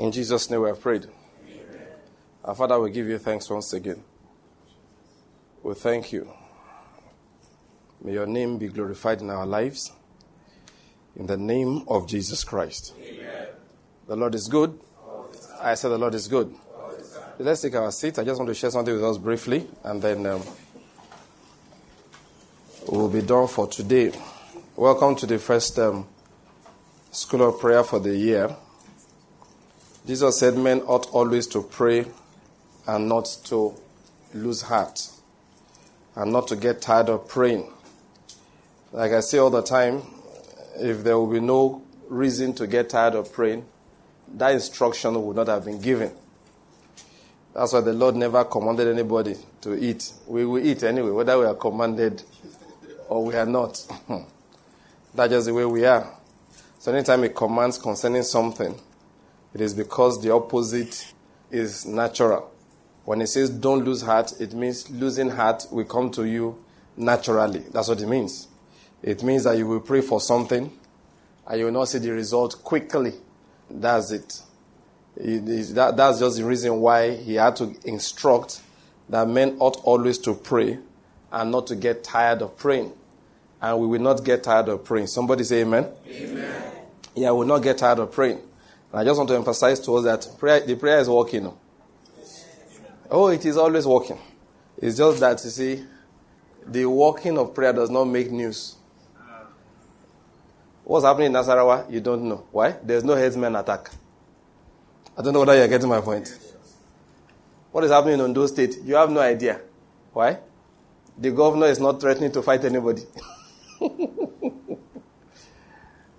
In Jesus' name we have prayed. Our Father, we give you thanks once again. We thank you. May your name be glorified in our lives. In the name of Jesus Christ. Amen. The Lord is good. I said the Lord is good. Let's take our seats. I just want to share something with us briefly, and then um, we'll be done for today. Welcome to the first um, school of prayer for the year. Jesus said men ought always to pray and not to lose heart and not to get tired of praying. Like I say all the time, if there will be no reason to get tired of praying, that instruction would not have been given. That's why the Lord never commanded anybody to eat. We will eat anyway, whether we are commanded or we are not. That's just the way we are. So anytime He commands concerning something, it is because the opposite is natural. When He says don't lose heart, it means losing heart will come to you naturally. That's what it means. It means that you will pray for something and you will not see the result quickly. That's it. that, that's just the reason why he had to instruct that men ought always to pray and not to get tired of praying. And we will not get tired of praying. Somebody say amen. Amen. Yeah, we will not get tired of praying. And I just want to emphasize to us that prayer, the prayer is working. Oh, it is always working. It's just that, you see, the working of prayer does not make news. What's happening in Nasarawa? You don't know. Why? There's no headsman attack. I don't know whether you're getting my point. What is happening in Ondo State? You have no idea. Why? The governor is not threatening to fight anybody.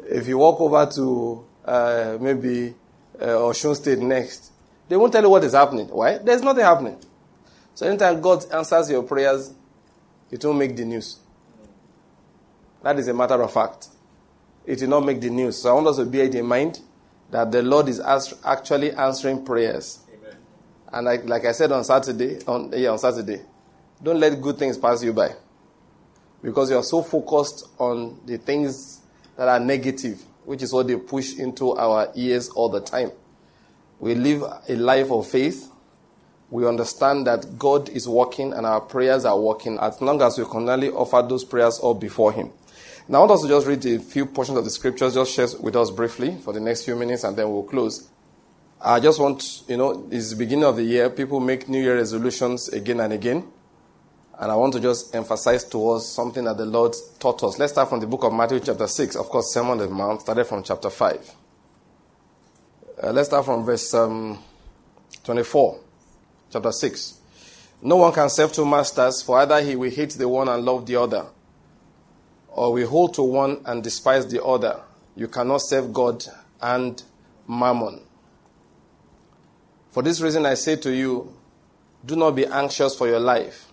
if you walk over to uh, maybe uh, Osun State next, they won't tell you what is happening. Why? There's nothing happening. So anytime God answers your prayers, it won't make the news. That is a matter of fact it will not make the news. So I want us to bear it in mind that the Lord is actually answering prayers. Amen. And like, like I said on Saturday, on, yeah, on Saturday, don't let good things pass you by. Because you are so focused on the things that are negative, which is what they push into our ears all the time. We live a life of faith. We understand that God is working and our prayers are working as long as we continually offer those prayers up before Him. Now, I want us to just read a few portions of the scriptures, just share with us briefly for the next few minutes, and then we'll close. I just want, you know, it's the beginning of the year. People make New Year resolutions again and again. And I want to just emphasize to us something that the Lord taught us. Let's start from the book of Matthew, chapter 6. Of course, Sermon on the Mount started from chapter 5. Uh, let's start from verse um, 24, chapter 6. No one can serve two masters, for either he will hate the one and love the other or we hold to one and despise the other. You cannot serve God and mammon. For this reason, I say to you, do not be anxious for your life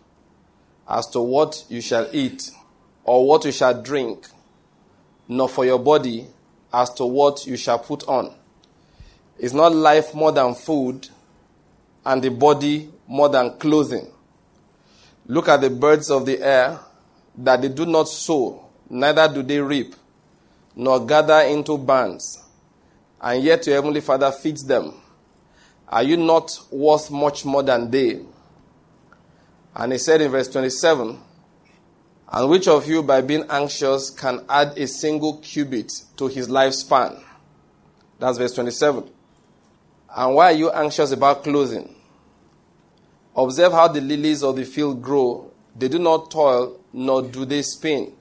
as to what you shall eat or what you shall drink, nor for your body as to what you shall put on. Is not life more than food and the body more than clothing? Look at the birds of the air that they do not sow neither do they reap, nor gather into barns, and yet your heavenly Father feeds them. Are you not worth much more than they? And he said in verse 27, And which of you, by being anxious, can add a single cubit to his lifespan? That's verse 27. And why are you anxious about clothing? Observe how the lilies of the field grow. They do not toil, nor do they spin.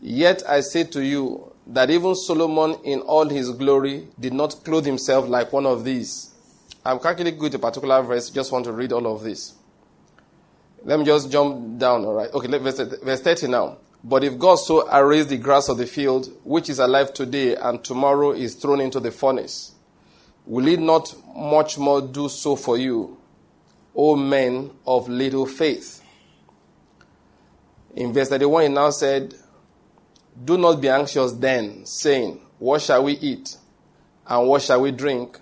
Yet I say to you that even Solomon in all his glory did not clothe himself like one of these. I'm going to a particular verse, just want to read all of this. Let me just jump down, all right? Okay, verse, verse 30 now. But if God so arrays the grass of the field, which is alive today and tomorrow is thrown into the furnace, will he not much more do so for you, O men of little faith? In verse 31, he now said, do not be anxious then, saying, What shall we eat? And what shall we drink?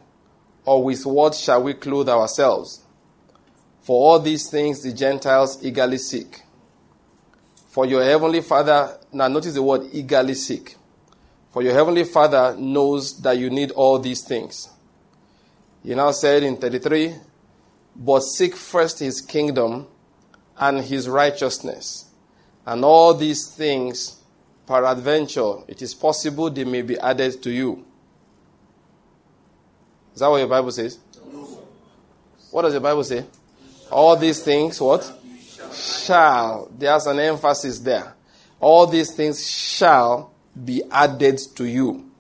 Or with what shall we clothe ourselves? For all these things the Gentiles eagerly seek. For your heavenly Father, now notice the word eagerly seek. For your heavenly Father knows that you need all these things. He now said in 33, But seek first his kingdom and his righteousness, and all these things, peradventure, it is possible they may be added to you. Is that what your Bible says? What does your Bible say? All these things, what? Shall. There's an emphasis there. All these things shall be added to you.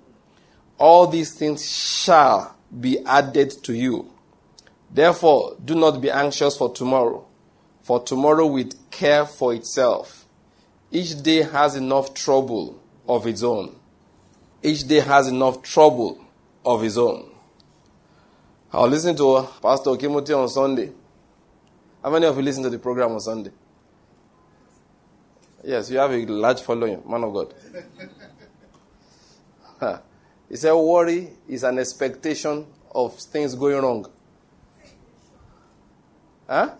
All these things shall be added to you. Therefore, do not be anxious for tomorrow, for tomorrow will care for itself. Each day has enough trouble of its own. Each day has enough trouble of its own. I was listening to Pastor Timothy on Sunday. How many of you listen to the program on Sunday? Yes, you have a large following, man of God. he said, Worry is an expectation of things going wrong. Huh?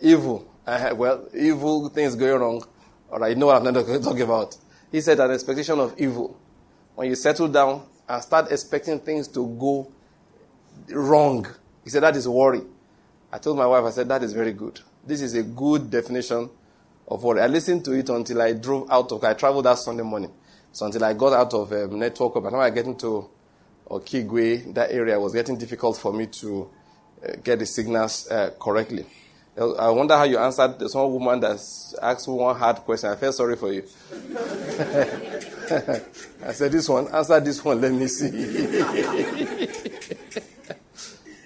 Evil. Uh, well, evil things going wrong. All right, you know what I'm not talking about. He said an expectation of evil. When you settle down and start expecting things to go wrong, he said that is worry. I told my wife, I said that is very good. This is a good definition of worry. I listened to it until I drove out of, I traveled that Sunday morning. So until I got out of um, network, the time I get into Okigwe, that area was getting difficult for me to uh, get the signals uh, correctly. I wonder how you answered this one woman that asked one hard question. I felt sorry for you. I said, This one, answer this one, let me see.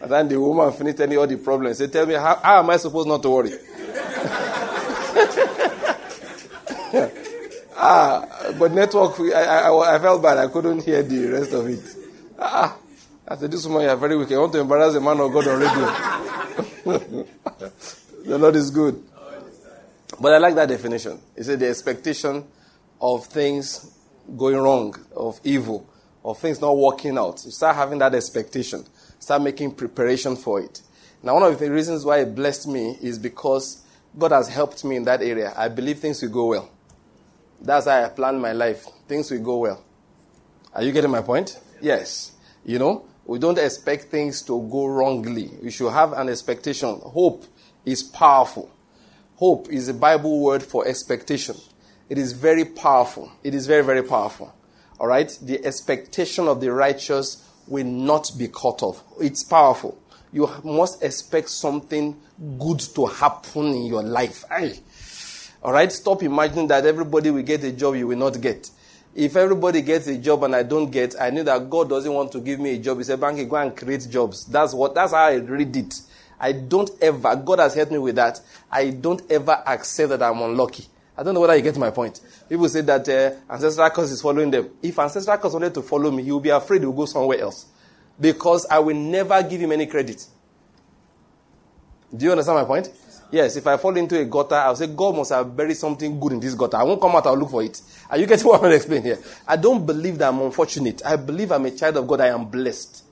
and then the woman finished telling all the problems. She Tell me, how, how am I supposed not to worry? ah, but network, I, I, I, felt bad. I couldn't hear the rest of it. Ah, I said, This woman, you are very wicked. I want to embarrass the man of God already. the Lord is good. But I like that definition. He said the expectation of things going wrong, of evil, of things not working out. You start having that expectation, start making preparation for it. Now, one of the reasons why it blessed me is because God has helped me in that area. I believe things will go well. That's how I plan my life. Things will go well. Are you getting my point? Yes. You know, we don't expect things to go wrongly. We should have an expectation. Hope is powerful. Hope is a Bible word for expectation. It is very powerful. It is very, very powerful. All right? The expectation of the righteous will not be cut off. It's powerful. You must expect something good to happen in your life. Aye. All right? Stop imagining that everybody will get a job you will not get. If everybody gets a job and I don't get, I know that God doesn't want to give me a job. He said, Banky, go and create jobs. That's what, that's how I read it. I don't ever, God has helped me with that. I don't ever accept that I'm unlucky. I don't know whether you get my point. People say that uh, ancestral curse is following them. If ancestral curse wanted to follow me, he will be afraid he will go somewhere else. Because I will never give him any credit. Do you understand my point? Yes, if I fall into a gutter, I'll say, God must have buried something good in this gutter. I won't come out, I'll look for it. Are you getting what I'm going to explain here? I don't believe that I'm unfortunate. I believe I'm a child of God. I am blessed.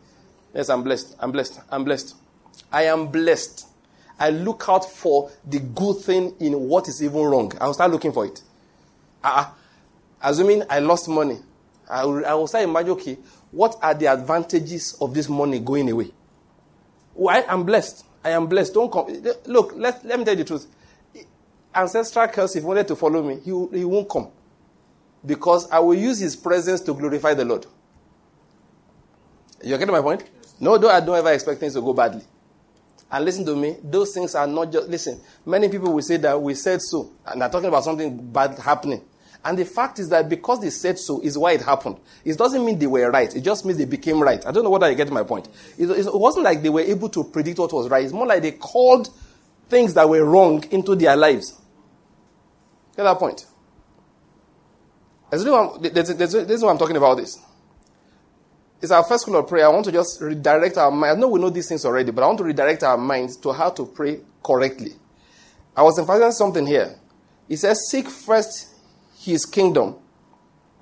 Yes, I'm blessed. I'm blessed. I'm blessed. I am blessed. I look out for the good thing in what is even wrong. I will start looking for it. Uh, assuming I lost money, I will, I will start imagining, okay, what are the advantages of this money going away? Why? I'm blessed. I am blessed. Don't come. Look, let, let me tell you the truth. Ancestral curse, if he wanted to follow me, he, he won't come. Because I will use his presence to glorify the Lord. You getting my point? No, though I don't ever expect things to go badly. And listen to me, those things are not just, listen, many people will say that we said so, and they're talking about something bad happening. And the fact is that because they said so is why it happened. It doesn't mean they were right. It just means they became right. I don't know whether you get my point. It, it wasn't like they were able to predict what was right. It's more like they called things that were wrong into their lives. Get that point? This is what I'm talking about this. It's our first school of prayer. I want to just redirect our mind. I know we know these things already, but I want to redirect our minds to how to pray correctly. I was emphasizing something here. He says, Seek first his kingdom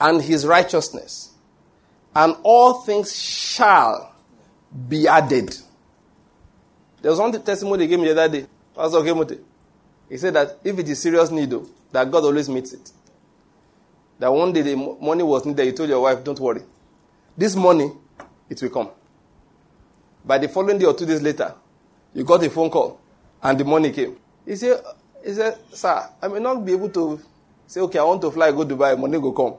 and his righteousness, and all things shall be added. There was one testimony he gave me the other day. Pastor Kemote. He said that if it is serious need, though, that God always meets it. That one day the money was needed, you told your wife, don't worry. This money, it will come. By the following day or two days later, you got a phone call and the money came. He said, he said, Sir, I may not be able to say, Okay, I want to fly, go to Dubai, money go come.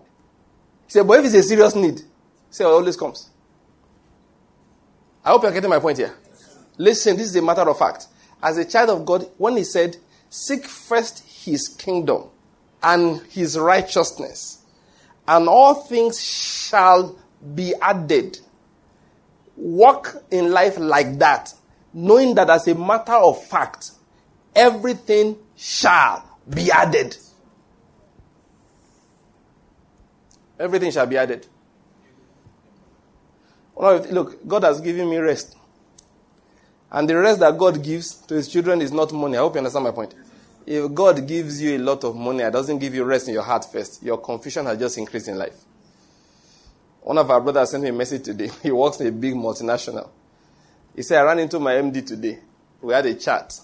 He said, But if it's a serious need, say, it always comes. I hope you're getting my point here. Listen, this is a matter of fact. As a child of God, when he said, Seek first his kingdom and his righteousness, and all things shall be added. Walk in life like that, knowing that as a matter of fact, everything shall be added. Everything shall be added. Look, God has given me rest. And the rest that God gives to his children is not money. I hope you understand my point. If God gives you a lot of money and doesn't give you rest in your heart first, your confusion has just increased in life. One of our brothers sent me a message today. He works in a big multinational. He said, I ran into my MD today. We had a chat.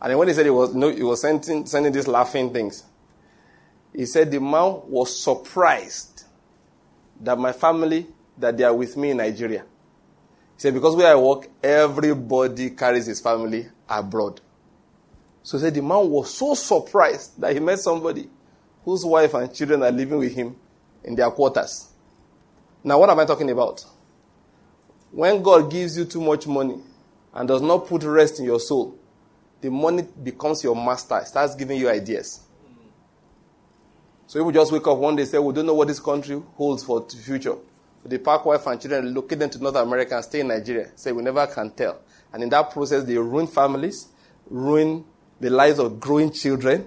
And when he said he was, no, he was sending, sending these laughing things, he said the man was surprised that my family, that they are with me in Nigeria. He said, because where I work, everybody carries his family abroad. So he said the man was so surprised that he met somebody whose wife and children are living with him in their quarters. Now, what am I talking about? When God gives you too much money and does not put rest in your soul, the money becomes your master, it starts giving you ideas. So people just wake up one day and say, We don't know what this country holds for the future. They pack wife and children, locate them to North America and stay in Nigeria. Say, we never can tell. And in that process, they ruin families, ruin the lives of growing children,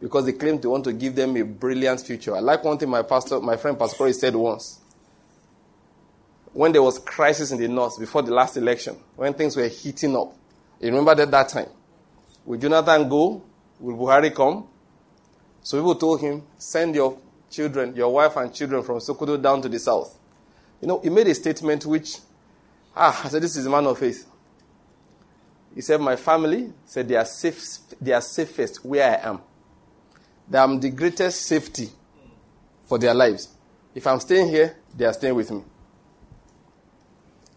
because they claim they want to give them a brilliant future. I like one thing my pastor, my friend Pastor Corey said once. When there was crisis in the north before the last election, when things were heating up, you remember that that time? Will Jonathan go? Will Buhari come? So people told him, send your children, your wife and children from Sokoto down to the south. You know, he made a statement which, ah, I said, this is a man of faith. He said, my family said they are safe, they are safest where I am. That I'm the greatest safety for their lives. If I'm staying here, they are staying with me.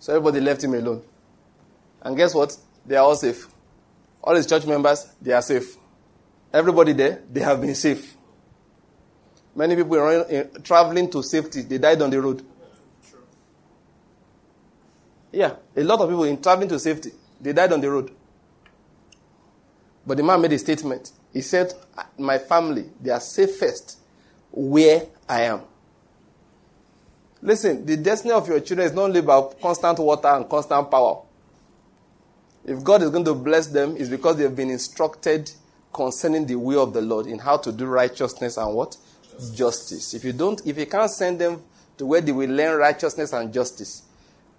So everybody left him alone. And guess what? They are all safe. All his church members, they are safe. Everybody there, they have been safe. Many people running, traveling to safety, they died on the road. Yeah, a lot of people in traveling to safety, they died on the road. But the man made a statement. He said, My family, they are safest where I am. Listen, the destiny of your children is not only about constant water and constant power. If God is going to bless them, it's because they've been instructed concerning the way of the Lord in how to do righteousness and what? Justice. If you don't, if you can't send them to where they will learn righteousness and justice,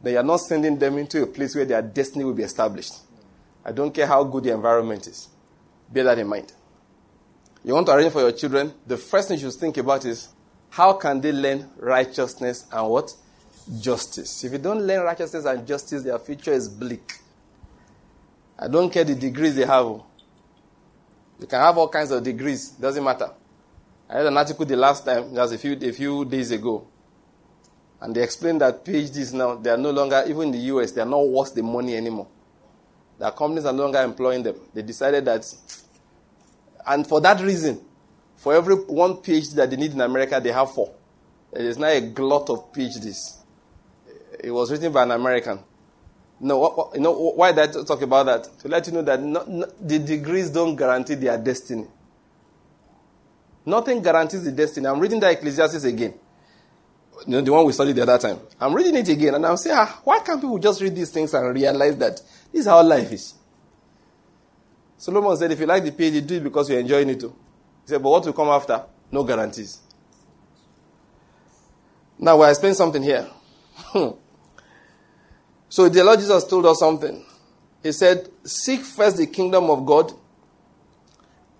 then you are not sending them into a place where their destiny will be established. I don't care how good the environment is. Bear that in mind. You want to arrange for your children, the first thing you should think about is how can they learn righteousness and what? Justice. If you don't learn righteousness and justice, their future is bleak. I don't care the degrees they have. Oh. You can have all kinds of degrees, doesn't matter. I read an article the last time, just a few, a few days ago, and they explained that PhDs now, they are no longer, even in the US, they are not worth the money anymore. That companies are no longer employing them. They decided that, and for that reason, for every one PhD that they need in America, they have four. It's now a glut of PhDs. It was written by an American. No, you know why did I talk about that? To let you know that no, no, the degrees don't guarantee their destiny. Nothing guarantees the destiny. I'm reading the Ecclesiastes again you know, the one we studied the other time. I'm reading it again and I'm saying, ah, why can't people just read these things and realize that this is how life is? Solomon said, if you like the PhD, do it because you're enjoying it too. He said, but what will come after? No guarantees. Now, we'll explain something here. so, the Lord Jesus told us something. He said, Seek first the kingdom of God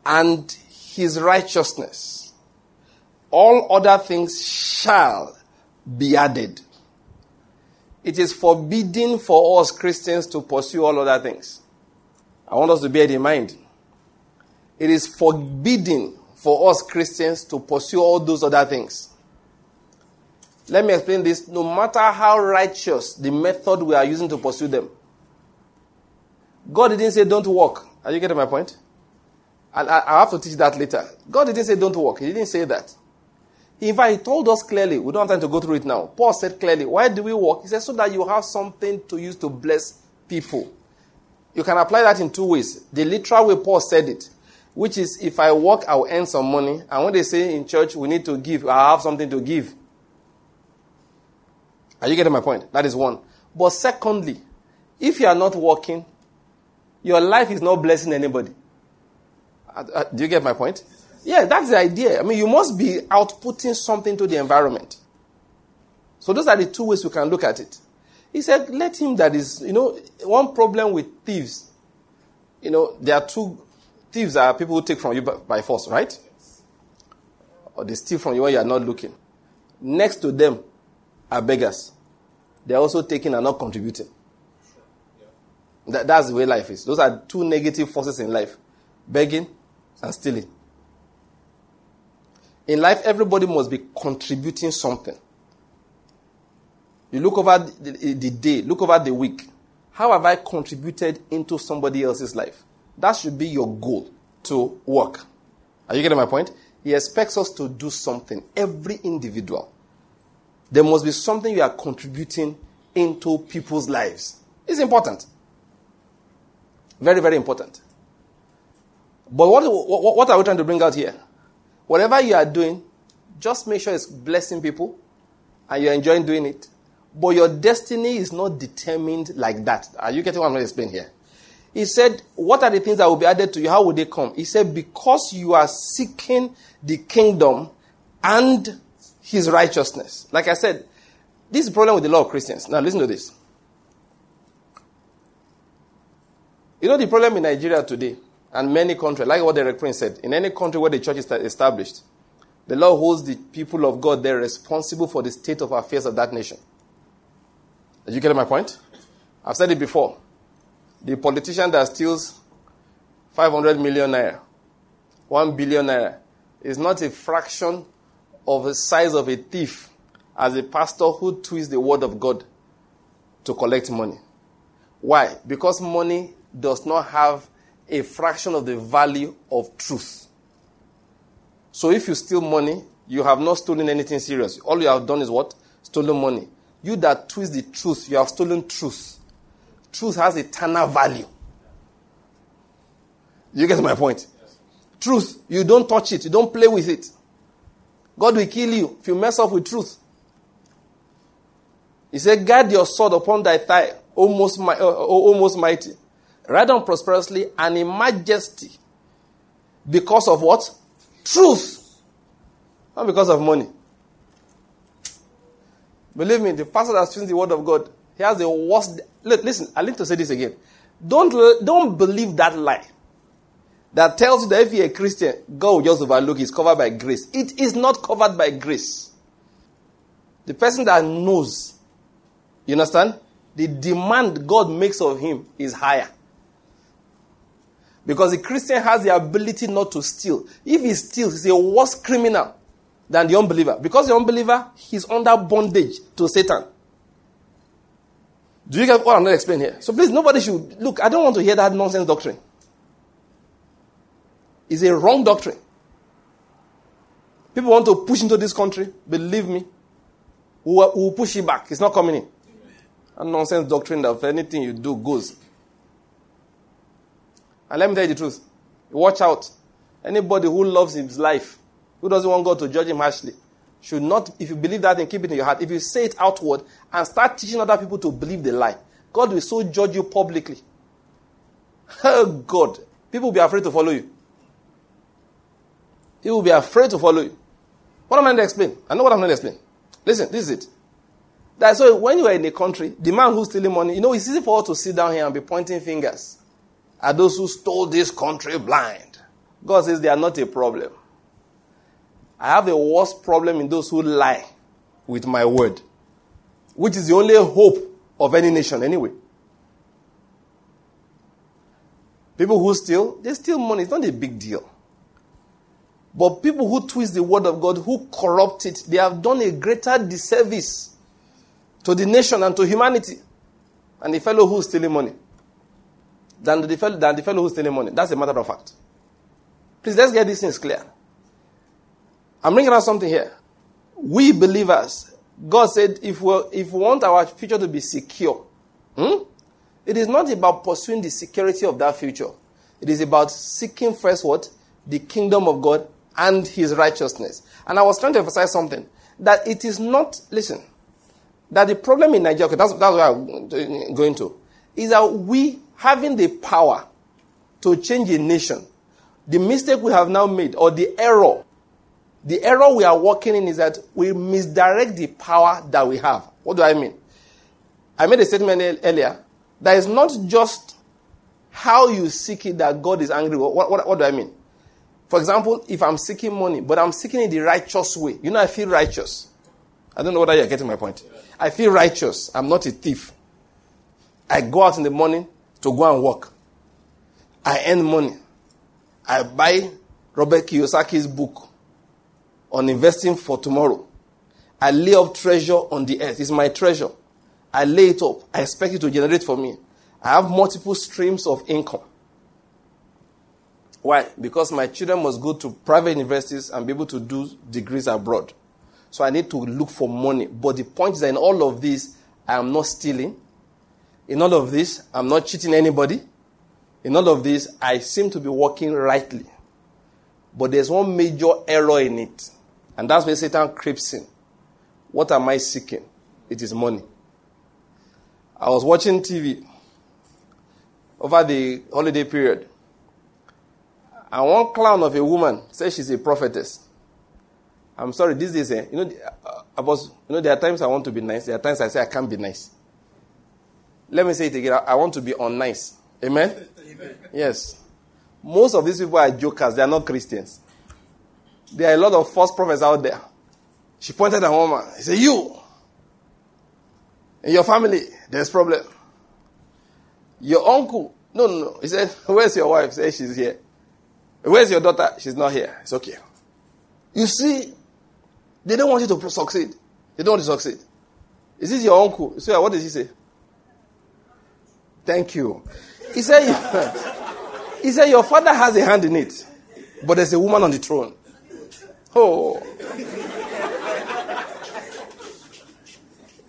and his righteousness. All other things shall be added. It is forbidden for us Christians to pursue all other things. I want us to bear it in mind. It is forbidden for us Christians to pursue all those other things. Let me explain this. No matter how righteous the method we are using to pursue them, God didn't say don't walk. Are you getting my point? And I, I have to teach that later. God didn't say don't walk. He didn't say that. In fact, he told us clearly. We don't have time to go through it now. Paul said clearly, why do we walk? He said, so that you have something to use to bless people. You can apply that in two ways. The literal way Paul said it, which is if I work, I'll earn some money. And when they say in church, we need to give, I have something to give. Are you getting my point? That is one. But secondly, if you are not working, your life is not blessing anybody. Uh, uh, do you get my point? Yeah, that's the idea. I mean, you must be outputting something to the environment. So those are the two ways we can look at it. He said, let him that is, you know, one problem with thieves, you know, there are two thieves are people who take from you by, force, right? Or they steal from you when you are not looking. Next to them are beggars. They are also taking and not contributing. That, that's the way life is. Those are two negative forces in life begging and stealing. In life, everybody must be contributing something. You look over the, the, day, look over the week. How have I contributed into somebody else's life? That should be your goal to work. Are you getting my point? He expects us to do something, every individual. There must be something you are contributing into people's lives. It's important. Very, very important. But what, what, what are we trying to bring out here? Whatever you are doing, just make sure it's blessing people and you're enjoying doing it. But your destiny is not determined like that. Are you getting what I'm going to explain here? He said, What are the things that will be added to you? How will they come? He said, Because you are seeking the kingdom and his righteousness. Like I said, this is the problem with a lot of Christians. Now, listen to this. You know the problem in Nigeria today? and many countries, like what the Reverend said, in any country where the church is established, the Lord holds the people of God there responsible for the state of affairs of that nation. Did you get my point? I've said it before. The politician that steals 500 million naira, 1 billion naira, is not a fraction of the size of a thief as a pastor who twists the word of God to collect money. Why? Because money does not have a fraction of the value of truth. So if you steal money, you have not stolen anything serious. All you have done is what? Stolen money. You that twist the truth, you have stolen truth. Truth has eternal value. You get my point? Truth, you don't touch it, you don't play with it. God will kill you if you mess up with truth. He said, Guard your sword upon thy thigh, almost, uh, almost mighty. Ride on prosperously and in majesty. Because of what? Truth. Not because of money. Believe me, the pastor that speaks the word of God, he has the worst. Listen, I need to say this again. Don't, don't believe that lie that tells you that if you're a Christian, God will just overlook it's covered by grace. It is not covered by grace. The person that knows, you understand? The demand God makes of him is higher. Because a Christian has the ability not to steal. If he steals, he's a worse criminal than the unbeliever. Because the unbeliever, he's under bondage to Satan. Do you get what I'm not explaining here? So please, nobody should look. I don't want to hear that nonsense doctrine. It's a wrong doctrine. People want to push into this country. Believe me, we will push it back. It's not coming in. A nonsense doctrine that if anything you do goes. And let me tell you the truth. Watch out. Anybody who loves his life, who doesn't want God to judge him harshly, should not, if you believe that, then keep it in your heart. If you say it outward and start teaching other people to believe the lie, God will so judge you publicly. Oh, God. People will be afraid to follow you. People will be afraid to follow you. What am I going to explain? I know what I'm going to explain. Listen, this is it. That's why when you are in a country, the man who's stealing money, you know, it's easy for us to sit down here and be pointing fingers at those who stole this country blind. God says they are not a problem. I have a worse problem in those who lie with my word, which is the only hope of any nation anyway. People who steal, they steal money. It's not a big deal. But people who twist the word of God, who corrupt it, they have done a greater disservice to the nation and to humanity. And the fellow who's stealing money. Than the, fellow, than the fellow who's stealing money. That's a matter of fact. Please, let's get these things clear. I'm bringing out something here. We believers, God said, if we, if we want our future to be secure, hmm, it is not about pursuing the security of that future. It is about seeking first what? The kingdom of God and his righteousness. And I was trying to emphasize something that it is not, listen, that the problem in Nigeria, okay, that's, that's where I'm going to, is that we having the power to change a nation, the mistake we have now made, or the error, the error we are working in is that we misdirect the power that we have. What do I mean? I made a statement earlier that is not just how you seek it that God is angry. What, what, what do I mean? For example, if I'm seeking money, but I'm seeking it the righteous way, you know, I feel righteous. I don't know whether you're getting my point. I feel righteous. I'm not a thief. I go out in the morning to go and work. I earn money. I buy Robert Kiyosaki's book on investing for tomorrow. I lay up treasure on the earth. It's my treasure. I lay it up. I expect it to generate for me. I have multiple streams of income. Why? Because my children must go to private universities and be able to do degrees abroad. So I need to look for money. But the point is that in all of this, I am not stealing. In all of this, I'm not cheating anybody. In all of this, I seem to be working rightly. But there's one major error in it. And that's where Satan creeps in. What am I seeking? It is money. I was watching TV over the holiday period. And one clown of a woman says she's a prophetess. I'm sorry, these days, eh, you know, uh, I was, you know, there are times I want to be nice. There are times I say I can't be nice. Let me say it again. I want to be unnice. Amen? Amen? Yes. Most of these people are jokers. They are not Christians. There are a lot of false prophets out there. She pointed at a woman. He said, you, in your family, there's problem. Your uncle, no, no, no. He said, where's your wife? Say she's here. Where's your daughter? She's not here. It's okay. You see, they don't want you to succeed. They don't want to succeed. Is this your uncle? So what did he say? Thank you. He said, he said, your father has a hand in it, but there's a woman on the throne. Oh.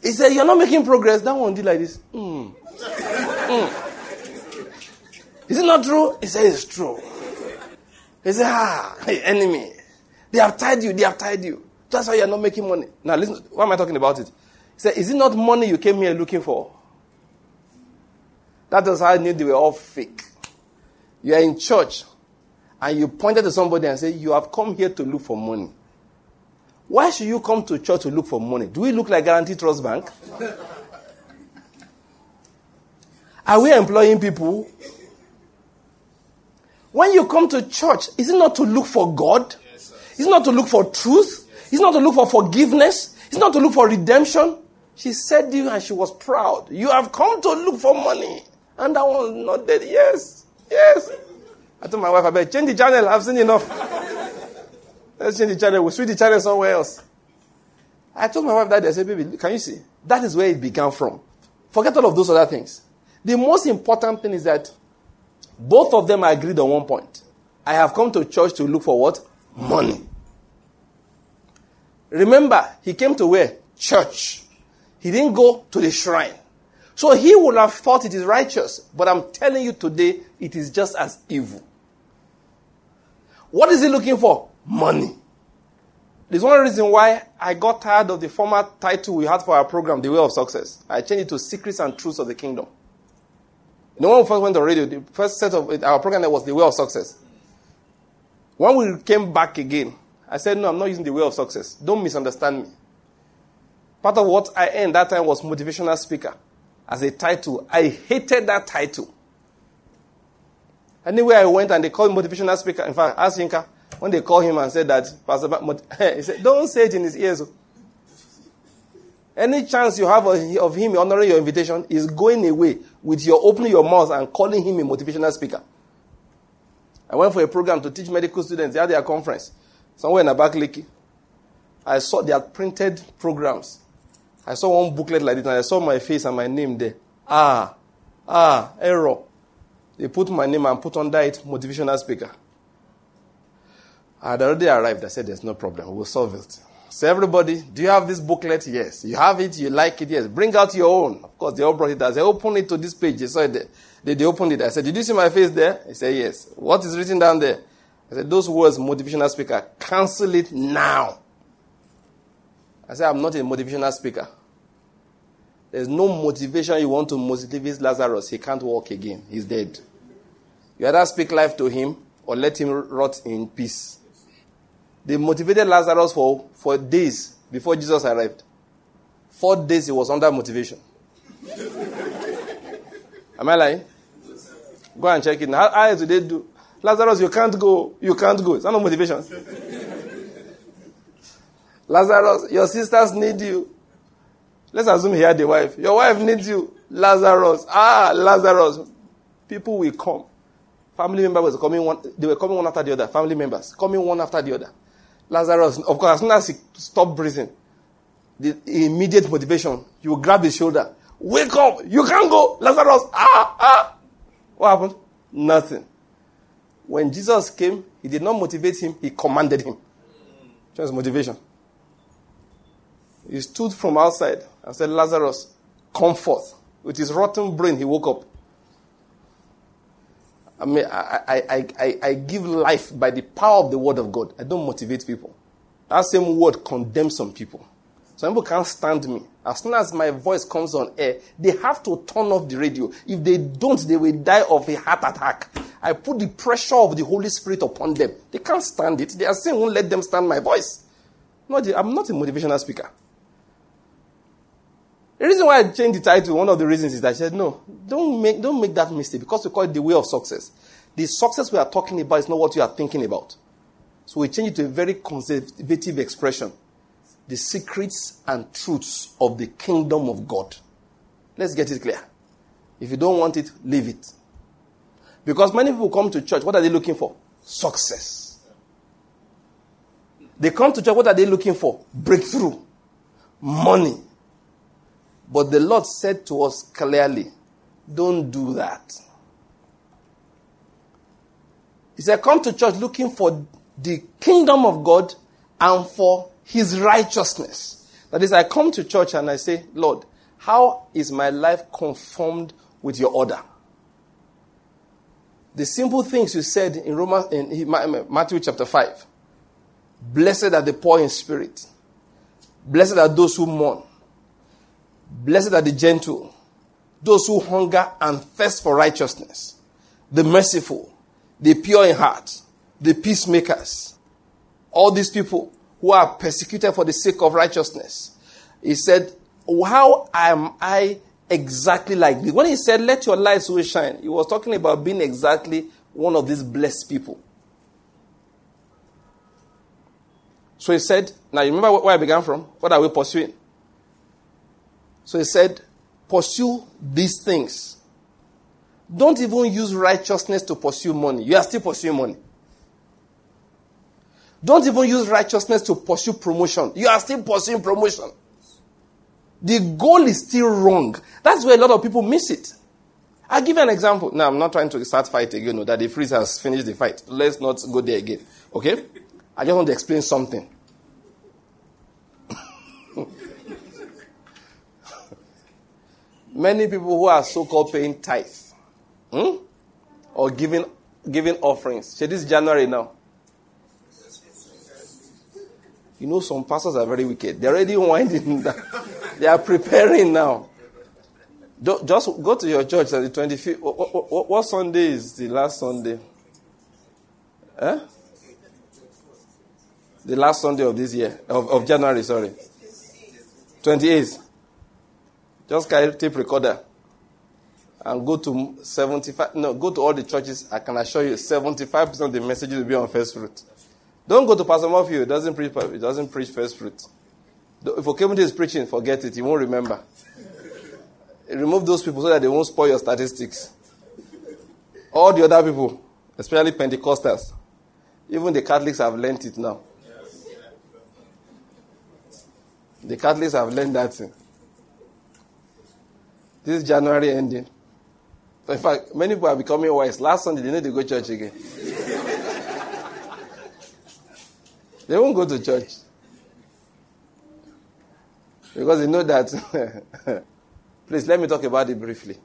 He said, you're not making progress. That one did like this. Mm. Mm. Is it not true? He said, it's true. He said, ah, hey, enemy. They have tied you. They have tied you. That's why you're not making money. Now, listen, why am I talking about it? He said, is it not money you came here looking for? That was how I knew they were all fake. You are in church and you pointed to somebody and said, you have come here to look for money. Why should you come to church to look for money? Do we look like Guaranty Trust Bank? Are we employing people when you come to church, is it not to look for God? Yes, is it not to look for truth? Is it not to look for forgiveness? Is it not to look for redemption? She said to you and she was proud. You have come to look for money. And that one nodded, yes, yes. I told my wife, I better change the channel. I've seen enough. Let's change the channel. We'll switch the channel somewhere else. I told my wife that I said, baby, can you see? That is where it began from. Forget all of those other things. The most important thing is that both of them agreed on one point. I have come to church to look for what? Money. Remember, he came to where? Church. He didn't go to the shrine. So he would have thought it is righteous. But I'm telling you today, it is just as evil. What is he looking for? Money. There's one reason why I got tired of the former title we had for our program, The Way of Success. I changed it to Secrets and Truths of the Kingdom. You know, when we first went on radio, the first set of our program that was the way of success. When we came back again, I said, No, I'm not using the way of success. Don't misunderstand me. Part of what I earned that time was motivational speaker as a title. I hated that title. Anywhere I went and they called motivational speaker. In fact, ask Yinka, when they called him and said that, Pastor, he said, Don't say it in his ears. Any chance you have of him honoring your invitation is going away with your opening your mouth and calling him a motivational speaker. I went for a program to teach medical students. They had their conference. somewhere in Abakaliki. I saw they had printed programs. I saw one booklet like this, and I saw my face and my name there. Ah, ah, error. They put my name and put under it motivational speaker. I had already arrived. I said, There's no problem. We'll solve it. So, everybody, do you have this booklet? Yes. You have it? You like it? Yes. Bring out your own. Of course, they all brought it out. They opened it to this page. They saw it there. They, they opened it. I said, Did you see my face there? He said, Yes. What is written down there? I said, Those words, motivational speaker, cancel it now. I said, I'm not a motivational speaker. There's no motivation you want to motivate Lazarus. He can't walk again. He's dead. You either speak life to him or let him rot in peace. They motivated Lazarus for, for days before Jesus arrived. Four days he was under motivation. Am I lying? Go and check it. How, how do they do? Lazarus, you can't go. You can't go. It's not motivation? Lazarus, your sisters need you. Let's assume he had a wife. Your wife needs you. Lazarus. Ah, Lazarus. People will come. Family members were coming one, they were coming one after the other. Family members coming one after the other. Lazarus, of course, as soon as he stopped breathing, the immediate motivation, you grab his shoulder. Wake up! You can't go! Lazarus! Ah! Ah! What happened? Nothing. When Jesus came, he did not motivate him, he commanded him. Just motivation. He stood from outside and said, Lazarus, come forth. With his rotten brain, he woke up. I mean, I, I, I, I give life by the power of the word of God. I don't motivate people. That same word condemns some people. Some people can't stand me. As soon as my voice comes on air, they have to turn off the radio. If they don't, they will die of a heart attack. I put the pressure of the Holy Spirit upon them. They can't stand it. They are saying, won't let them stand my voice. Not, I'm not a motivational speaker. The reason why I changed the title, one of the reasons is that I said, no, don't make, don't make that mistake because we call it the way of success. The success we are talking about is not what you are thinking about. So we change it to a very conservative expression. The secrets and truths of the kingdom of God. Let's get it clear. If you don't want it, leave it. Because many people come to church, what are they looking for? Success. They come to church, what are they looking for? Breakthrough. Money. But the Lord said to us clearly, don't do that. He said, come to church looking for the kingdom of God and for his righteousness. That is, I come to church and I say, Lord, how is my life conformed with your order? The simple things you said in Romans in Matthew chapter 5. Blessed are the poor in spirit. Blessed are those who mourn. Blessed are the gentle, those who hunger and thirst for righteousness, the merciful, the pure in heart, the peacemakers. All these people who are persecuted for the sake of righteousness. He said, How am I exactly like this? When he said, Let your light so shine, he was talking about being exactly one of these blessed people. So he said, Now you remember where I began from? What are we pursuing? So he said, pursue these things. Don't even use righteousness to pursue money. You are still pursuing money. Don't even use righteousness to pursue promotion. You are still pursuing promotion. The goal is still wrong. That's where a lot of people miss it. I'll give you an example. Now, I'm not trying to start fight again, no, that the freeze has finished the fight. Let's not go there again. Okay? I just want to explain something. Many people who are so called paying tithe hmm? or giving, giving offerings. See, this January now. You know, some pastors are very wicked. They're already winding down. they are preparing now. Just go to your church at the 25th. What, what, what Sunday is the last Sunday? Eh? The last Sunday of this year, of, of January, sorry. 28th. Just carry tape recorder and go to 75, no, go to all the churches. I can assure you, 75% of the messages will be on first fruit. Don't go to Pastor Murphy, he doesn't preach, he doesn't preach first fruit. If Okemide is preaching, forget it, he won't remember. Remove those people so that they won't spoil your statistics. All the other people, especially Pentecostals, even the Catholics have learned it now. The Catholics have learned that thing. This is January ending. So In fact, many people are becoming wise. Last Sunday, they need to go to church again. they won't go to church. Because they know that. Please let me talk about it briefly.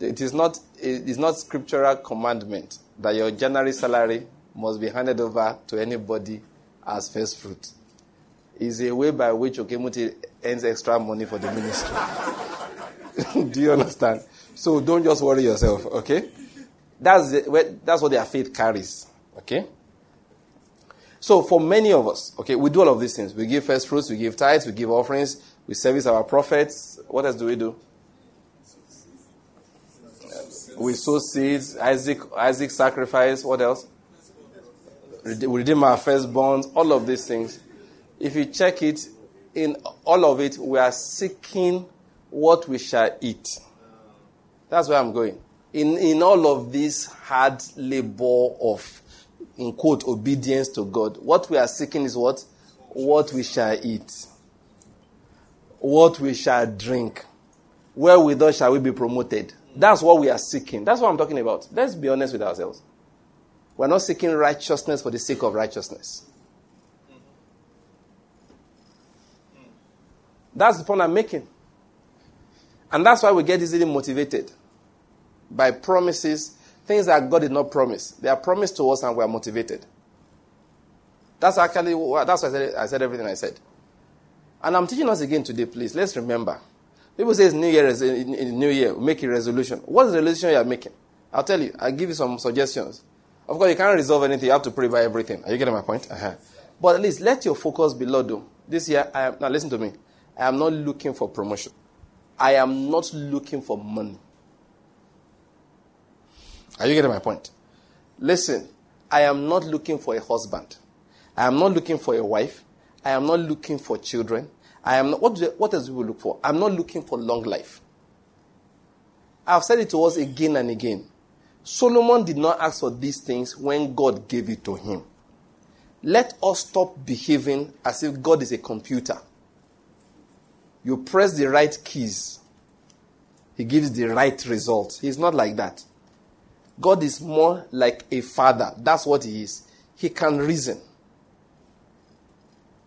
It is not it is not scriptural commandment that your January salary must be handed over to anybody as first fruit. It's a way by which Okemuti earns extra money for the ministry. Do you understand? So don't just worry yourself, okay? That's, the, that's what their faith carries, okay? So for many of us, okay, we do all of these things. We give first fruits, we give tithes, we give offerings, we service our prophets. What else do we do? We sow seeds, Isaac, Isaac sacrifice. What else? We redeem our firstborns. All of these things. If you check it, in all of it, we are seeking what we shall eat. That's where I'm going. In, in all of this hard labor of, in quote, obedience to God, what we are seeking is what? What we shall eat. What we shall drink. Wherewithal shall we be promoted. That's what we are seeking. That's what I'm talking about. Let's be honest with ourselves. We're not seeking righteousness for the sake of righteousness. That's the point I'm making. And that's why we get easily motivated by promises, things that God did not promise. They are promised to us and we are motivated. That's actually, that's why I said, I said everything I said. And I'm teaching us again today, please. Let's remember. People say it's New Year, in New Year, make a resolution. What is the resolution you are making? I'll tell you. I'll give you some suggestions. Of course, you can't resolve anything. You have to pray by everything. Are you getting my point? Uh-huh. But at least let your focus be Lord. This year, I am, now listen to me. I am not looking for promotion. I am not looking for money. Are you getting my point? Listen, I am not looking for a husband. I am not looking for a wife. I am not looking for children. I am not, what, do, what else we look for? I'm not looking for long life. I've said it to us again and again. Solomon did not ask for these things when God gave it to him. Let us stop behaving as if God is a computer. You press the right keys, He gives the right result. He's not like that. God is more like a father. That's what He is. He can reason.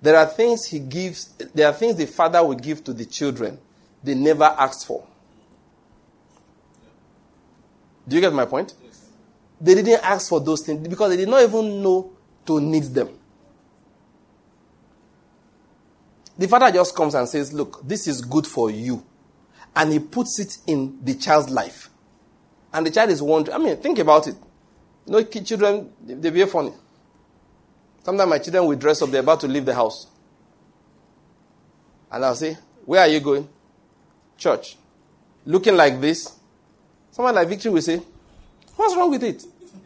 There are things He gives, there are things the father will give to the children they never asked for. Do you get my point? Yes. They didn't ask for those things because they did not even know to need them. The father just comes and says, Look, this is good for you. And he puts it in the child's life. And the child is wondering. I mean, think about it. You know, children, they behave funny. Sometimes my children will dress up, they're about to leave the house. And I'll say, Where are you going? Church. Looking like this. Someone like Victory will say, What's wrong with it?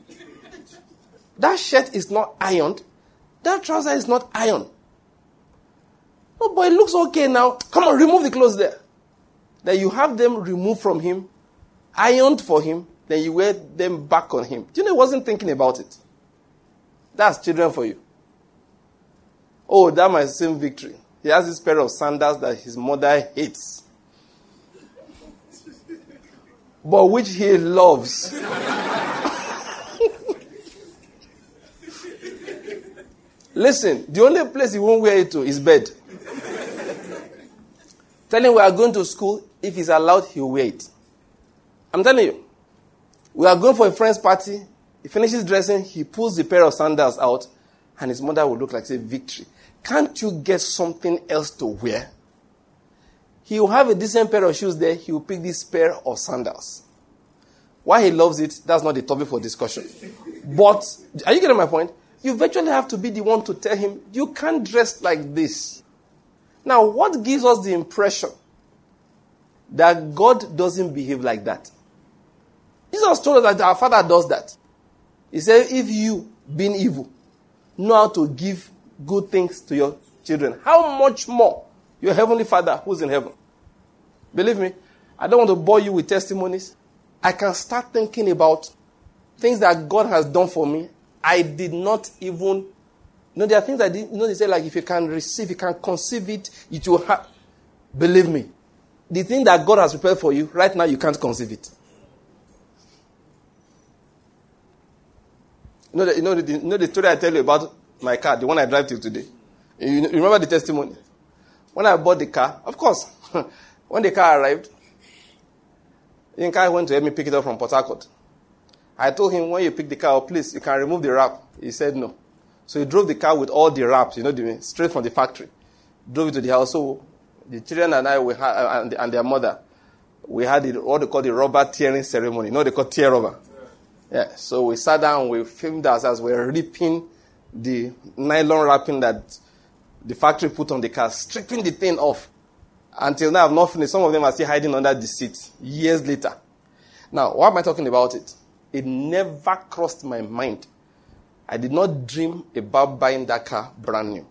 That shirt is not ironed. That trouser is not ironed. Oh, but it looks okay now. Come on, remove the clothes there. Then you have them removed from him, ironed for him, then you wear them back on him. Do you know he wasn't thinking about it? That's children for you. Oh, that might seem victory. He has this pair of sandals that his mother hates, but which he loves. Listen, the only place he won't wear it to is bed. Tell him we are going to school. If he's allowed, he'll wait. I'm telling you. We are going for a friend's party. He finishes dressing. He pulls the pair of sandals out. And his mother will look like, say, victory. Can't you get something else to wear? He will have a decent pair of shoes there. He will pick this pair of sandals. Why he loves it, that's not the topic for discussion. But, are you getting my point? You virtually have to be the one to tell him, you can't dress like this. Now, what gives us the impression that God doesn't behave like that? Jesus told us that our Father does that. He said, if you, being evil, know how to give good things to your children, how much more your Heavenly Father who's in heaven? Believe me, I don't want to bore you with testimonies. I can start thinking about things that God has done for me. I did not even You know, there are things that, you know, they say, like, if you can receive, you can conceive it, it will happen. Believe me. The thing that God has prepared for you, right now, you can't conceive it. You know, the, you, know the, you know the story I tell you about my car, the one I drive to today? You, you remember the testimony? When I bought the car, of course, when the car arrived, Yinka went to help me pick it up from Port Harcourt. I told him, when you pick the car up, please, you can remove the wrap. He said no. So he drove the car with all the wraps, you know, the, straight from the factory. Drove it to the house. So the children and I, we had, uh, and, and their mother, we had the, what they call the rubber tearing ceremony. You know, they call tear rubber. Yeah. yeah. So we sat down, we filmed us as we were ripping the nylon wrapping that the factory put on the car, stripping the thing off. Until now, I've not finished. Some of them are still hiding under the seat years later. Now, why am I talking about it? It never crossed my mind. I did not dream about buying that car brand new.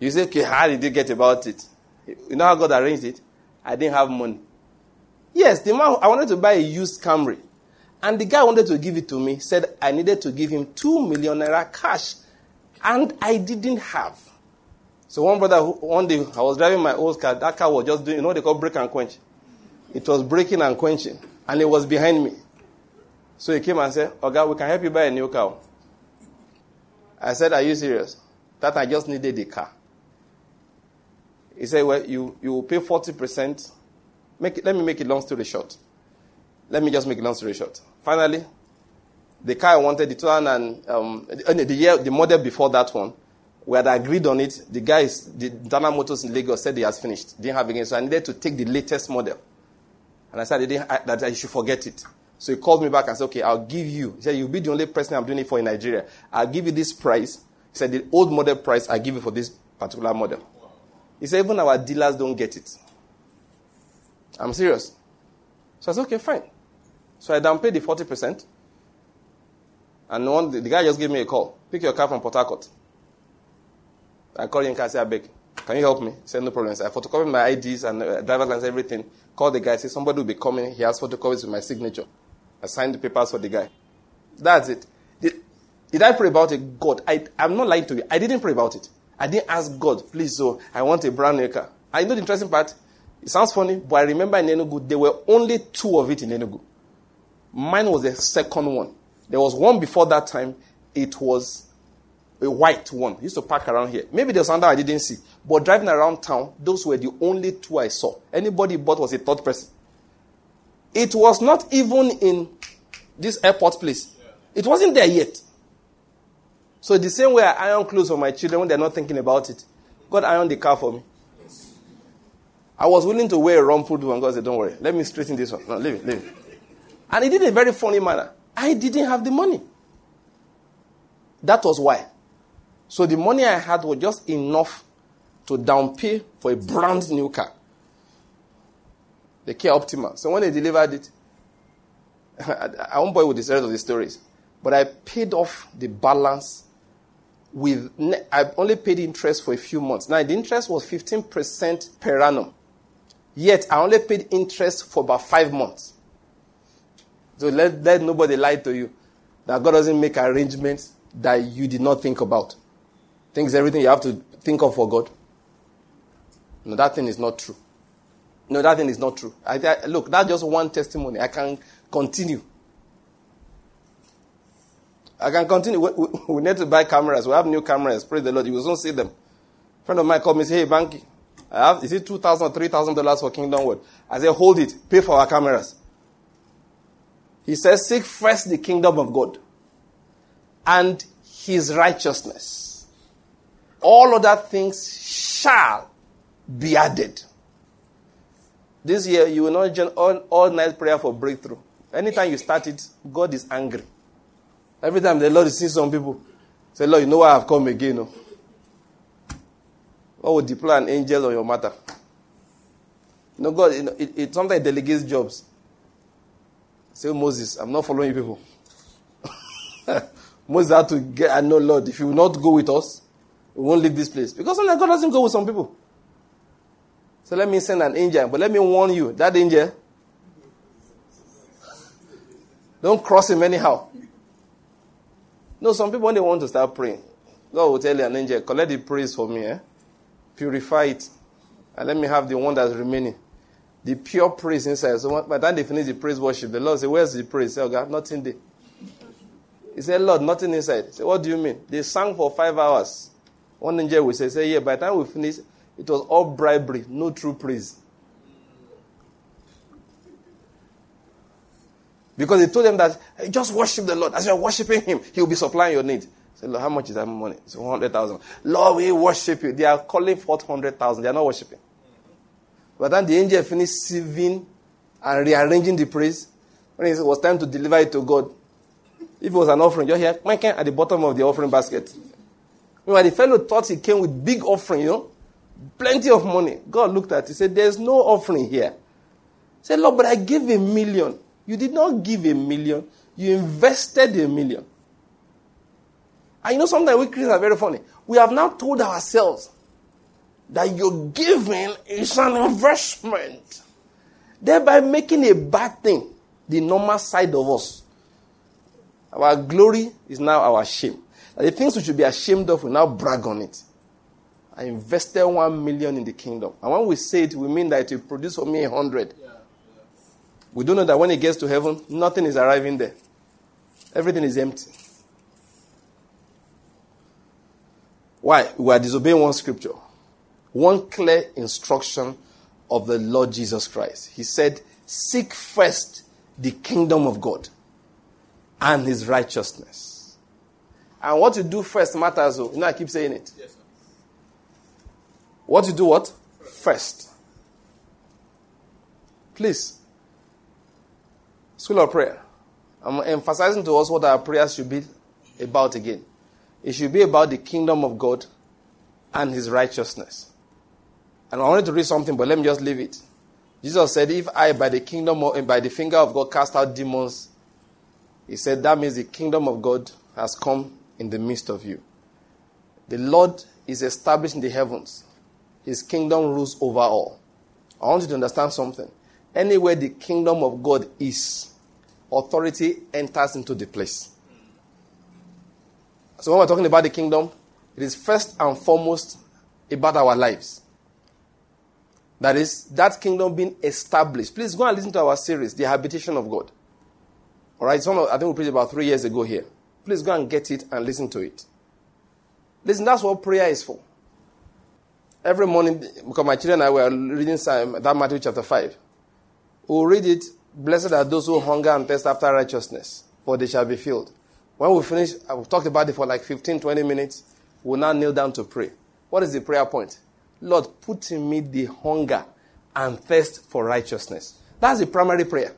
You say, okay, how did you get about it? You know how God arranged it? I didn't have money. Yes, the man, I wanted to buy a used Camry. And the guy wanted to give it to me, said I needed to give him two million naira cash. And I didn't have. So one brother, one day, I was driving my old car. That car was just doing, you know what they call break and quench? It was breaking and quenching. And it was behind me. So he came and said, Oh God, we can help you buy a new car. I said, Are you serious? That I just needed a car. He said, Well, you, you will pay 40%. Make it, let me make it long story short. Let me just make it long story short. Finally, the car I wanted, the 2000 and, um, the, year, the model before that one, we had agreed on it. The guys, the Dana Motors in Lagos said he has finished. Didn't have again. So I needed to take the latest model. And I said I I, that I should forget it. So he called me back and said, okay, I'll give you. He said, you'll be the only person I'm doing it for in Nigeria. I'll give you this price. He said, the old model price, i give you for this particular model. He said, even our dealers don't get it. I'm serious. So I said, okay, fine. So I downpaid the 40%. And one, the guy just gave me a call. Pick your car from Port Harcourt. I called him and said, I beg, can you help me? He said, no problem. So I photocopied my IDs and uh, driver's license, everything. Called the guy, said, somebody will be coming. He has photocopies with my signature. I signed the papers for the guy. That's it. Did, did I pray about it? God, I, I'm not lying to you. I didn't pray about it. I didn't ask God, please, so I want a brand new car. I know the interesting part. It sounds funny, but I remember in Enugu, there were only two of it in Enugu. Mine was the second one. There was one before that time. It was a white one. used to park around here. Maybe there's another I didn't see. But driving around town, those were the only two I saw. Anybody bought was a third person. It was not even in this airport place. It wasn't there yet. So the same way I iron clothes for my children when they're not thinking about it, God ironed the car for me. I was willing to wear a rumpled one. God said, Don't worry, let me straighten this one. No, leave it, leave it. And he did it in a very funny manner. I didn't have the money. That was why. So the money I had was just enough to down pay for a brand new car. The Kia Optima. So when they delivered it, I won't bore with the rest of the stories, but I paid off the balance with I only paid interest for a few months. Now the interest was 15% per annum. Yet I only paid interest for about five months. So let, let nobody lie to you that God doesn't make arrangements that you did not think about. Things everything you have to think of for God. No, that thing is not true. No, that thing is not true. I, I, look, that's just one testimony. I can continue. I can continue. We, we, we, need to buy cameras. We have new cameras. Praise the Lord. You will soon see them. A friend of mine called me and said, Hey, Banky, I have, is it $2,000 or $3,000 for Kingdom World? I said, Hold it. Pay for our cameras. He says, Seek first the kingdom of God and his righteousness. All other things shall be added. This year, you will not join all, all night prayer for breakthrough. Anytime you start it, God is angry. Every time the Lord sees some people, say, Lord, you know why I've come again. No? What would deploy an angel on your matter? You know, God, you know, it, it sometimes delegates jobs. Say, Moses, I'm not following you people. Moses had to get, I know, Lord, if you will not go with us, we won't leave this place. Because sometimes God doesn't go with some people. So let me send an angel, but let me warn you that angel, don't cross him anyhow. No, some people, when they want to start praying, God will tell you an angel, collect the praise for me, eh? Purify it. And let me have the one that's remaining. The pure praise inside. So by the time they finish the praise worship, the Lord say, Where's the praise? Say, oh God, nothing there. He said, Lord, nothing inside. Said, What do you mean? They sang for five hours. One angel will say, say, Yeah, by the time we finish, it was all bribery, no true praise. Because he told them that hey, just worship the Lord. As you're worshiping him, he will be supplying your need. Say, Lord, how much is that money? It's 100,000. Lord, we worship you. They are calling for 100,000. They are not worshiping. But then the angel finished sieving and rearranging the praise. When it was time to deliver it to God, if it was an offering, you hear at the bottom of the offering basket. Meanwhile, the fellow thought he came with big offering, you know, plenty of money. God looked at it, said, There's no offering here. He said, Lord, but I gave a million. You did not give a million, you invested a million. And you know, sometimes we Christians are very funny. We have now told ourselves that your giving is an investment, thereby making a bad thing the normal side of us. Our glory is now our shame. The things we should be ashamed of, we now brag on it. I invested one million in the kingdom. And when we say it, we mean that it will produce for me a hundred. Yeah. We do know that when it gets to heaven, nothing is arriving there. Everything is empty. Why? We are disobeying one scripture, one clear instruction of the Lord Jesus Christ. He said, Seek first the kingdom of God and his righteousness. And what you do first matters. Oh. You know, I keep saying it. Yes, what you do what? First. Please. School of prayer. I'm emphasizing to us what our prayers should be about again. It should be about the kingdom of God and his righteousness. And I wanted to read something, but let me just leave it. Jesus said, If I, by the kingdom of, by the finger of God, cast out demons, he said, That means the kingdom of God has come in the midst of you. The Lord is established in the heavens, His kingdom rules over all. I want you to understand something. Anywhere the kingdom of God is, authority enters into the place. So when we're talking about the kingdom, it is first and foremost about our lives. That is, that kingdom being established. Please go and listen to our series, The Habitation of God. All right, some I think we preached about three years ago here. Please go and get it and listen to it. Listen, that's what prayer is for. Every morning, because my children and I were reading Psalm, that Matthew chapter 5. We'll read it. Blessed are those who hunger and thirst after righteousness, for they shall be filled. When we finish, uh, I've talked about it for like 15, 20 minutes. We'll now kneel down to pray. What is the prayer point? Lord, put in me the hunger and thirst for righteousness. That's the primary prayer.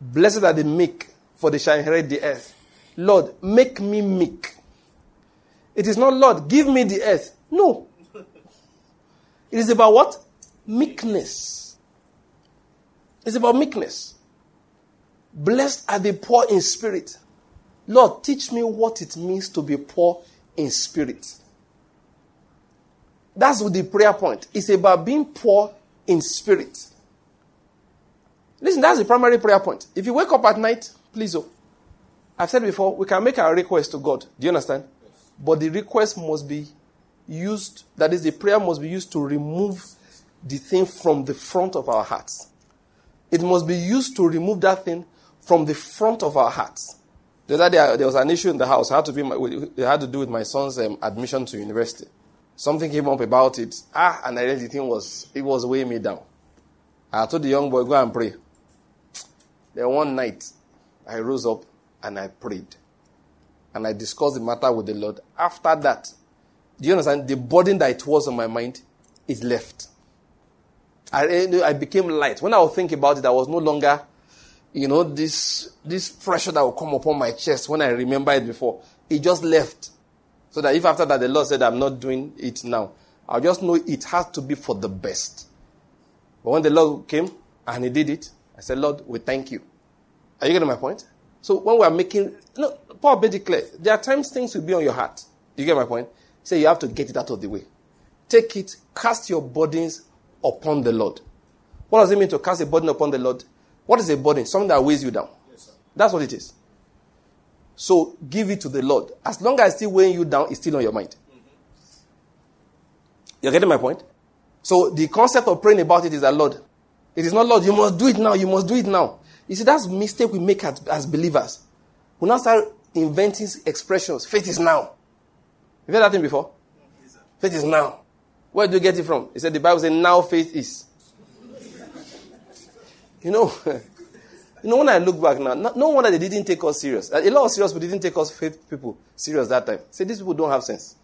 Blessed are the meek, for they shall inherit the earth. Lord, make me meek. It is not, Lord, give me the earth. No. It is about what? Meekness. It's about meekness. Blessed are the poor in spirit. Lord, teach me what it means to be poor in spirit. That's the prayer point. It's about being poor in spirit. Listen, that's the primary prayer point. If you wake up at night, please, oh, I've said before, we can make our request to God. Do you understand? Yes. But the request must be used, that is, the prayer must be used to remove the thing from the front of our hearts. It must be used to remove that thing from the front of our hearts. The other day, there was an issue in the house. I had to be my, it had to do with my son's um, admission to university. Something came up about it. Ah, and I realized the thing was, it was weighing me down. I told the young boy, go and pray. Then one night, I rose up and I prayed. And I discussed the matter with the Lord. After that, do you understand? The burden that it was on my mind is left. I, I became light. When I was thinking about it, I was no longer, you know, this, this pressure that will come upon my chest when I remember it before. It just left. So that if after that the Lord said, I'm not doing it now, I'll just know it has to be for the best. But when the Lord came and He did it, I said, Lord, we thank you. Are you getting my point? So when we are making, no, Paul made it. There are times things will be on your heart. You get my point? Say you have to get it out of the way. Take it, cast your burdens upon the Lord. What does it mean to cast a burden upon the Lord? What is a burden? Something that weighs you down. Yes, That's what it is. So give it to the Lord. As long as it's still weighing you down, it's still on your mind. Mm-hmm. You're getting my point? So the concept of praying about it is that Lord, it is not Lord, you must do it now, you must do it now. You see, that's mistake we make as, as believers. We now start inventing expressions. Faith is now. You've heard that thing before? Faith is now. Where do you get it from? He said the Bible says now faith is. You know, you know when I look back now, no, no wonder they didn't take us serious. A lot of serious people didn't take us faith people serious that time. Say these people don't have sense.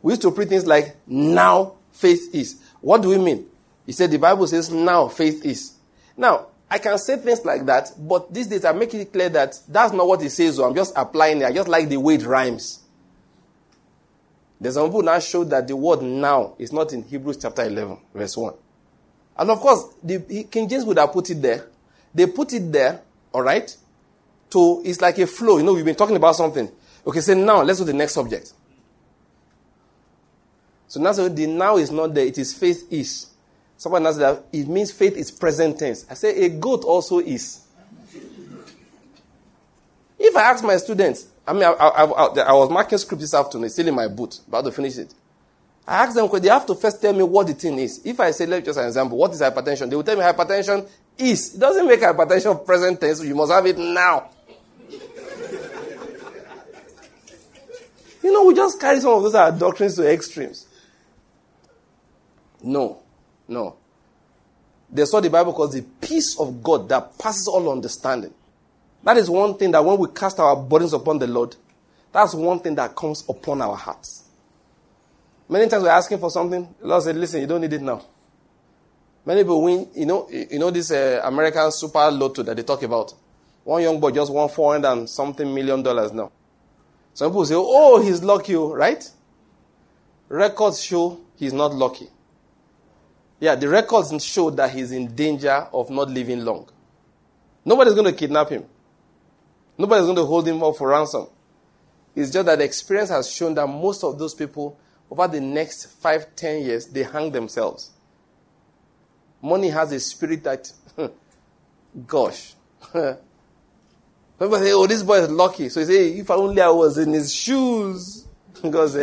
We used to pray things like now faith is. What do we mean? He said the Bible says now faith is. Now, I can say things like that, but these days I make it clear that that's not what it says, so I'm just applying it. I just like the way it rhymes. There's some people now show that the word now is not in Hebrews chapter 11, verse 1. And of course, the King James would have put it there. They put it there, all right? So it's like a flow. You know, we've been talking about something. Okay, so now let's do the next subject. So now so the now is not there, it is faith is. Someone asked that it means faith is present tense. I say a goat also is. If I ask my students, I mean, I, I, I, I was marking script this afternoon, still in my boot, about to finish it. I ask them, they have to first tell me what the thing is. If I say, let's just an example, what is hypertension? They will tell me hypertension is. It doesn't make hypertension present tense, so you must have it now. you know, we just carry some of those our doctrines to extremes. No, no. They saw the Bible calls the peace of God that passes all understanding. That is one thing that when we cast our burdens upon the Lord, that's one thing that comes upon our hearts. Many times we're asking for something, the Lord said, listen, you don't need it now. Many people win, you know, you know this uh, American super lotto that they talk about. One young boy just won 400 and something million dollars now. Some people say, oh, he's lucky, right? Records show he's not lucky. Yeah, the records show that he's in danger of not living long. Nobody's going to kidnap him. Nobody's going to hold him up for ransom. It's just that experience has shown that most of those people, over the next five, ten years, they hang themselves. Money has a spirit that, gosh. People say, oh, this boy is lucky. So he say, if only I was in his shoes. because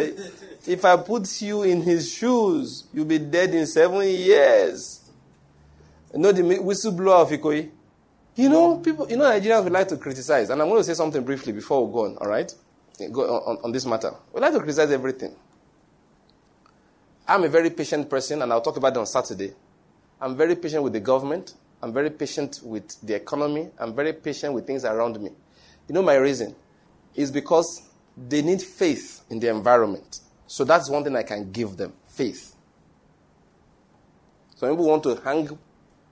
if I put you in his shoes, you'll be dead in seven years. You know the whistleblower of Ikoyi? You know, people, you know, Nigerians would like to criticize. And I'm going to say something briefly before we go on, all right? Go on, on this matter. We like to criticize everything. I'm a very patient person, and I'll talk about it on Saturday. I'm very patient with the government. I'm very patient with the economy. I'm very patient with things around me. You know, my reason is because they need faith in the environment. So that's one thing I can give them faith. Some people want to hang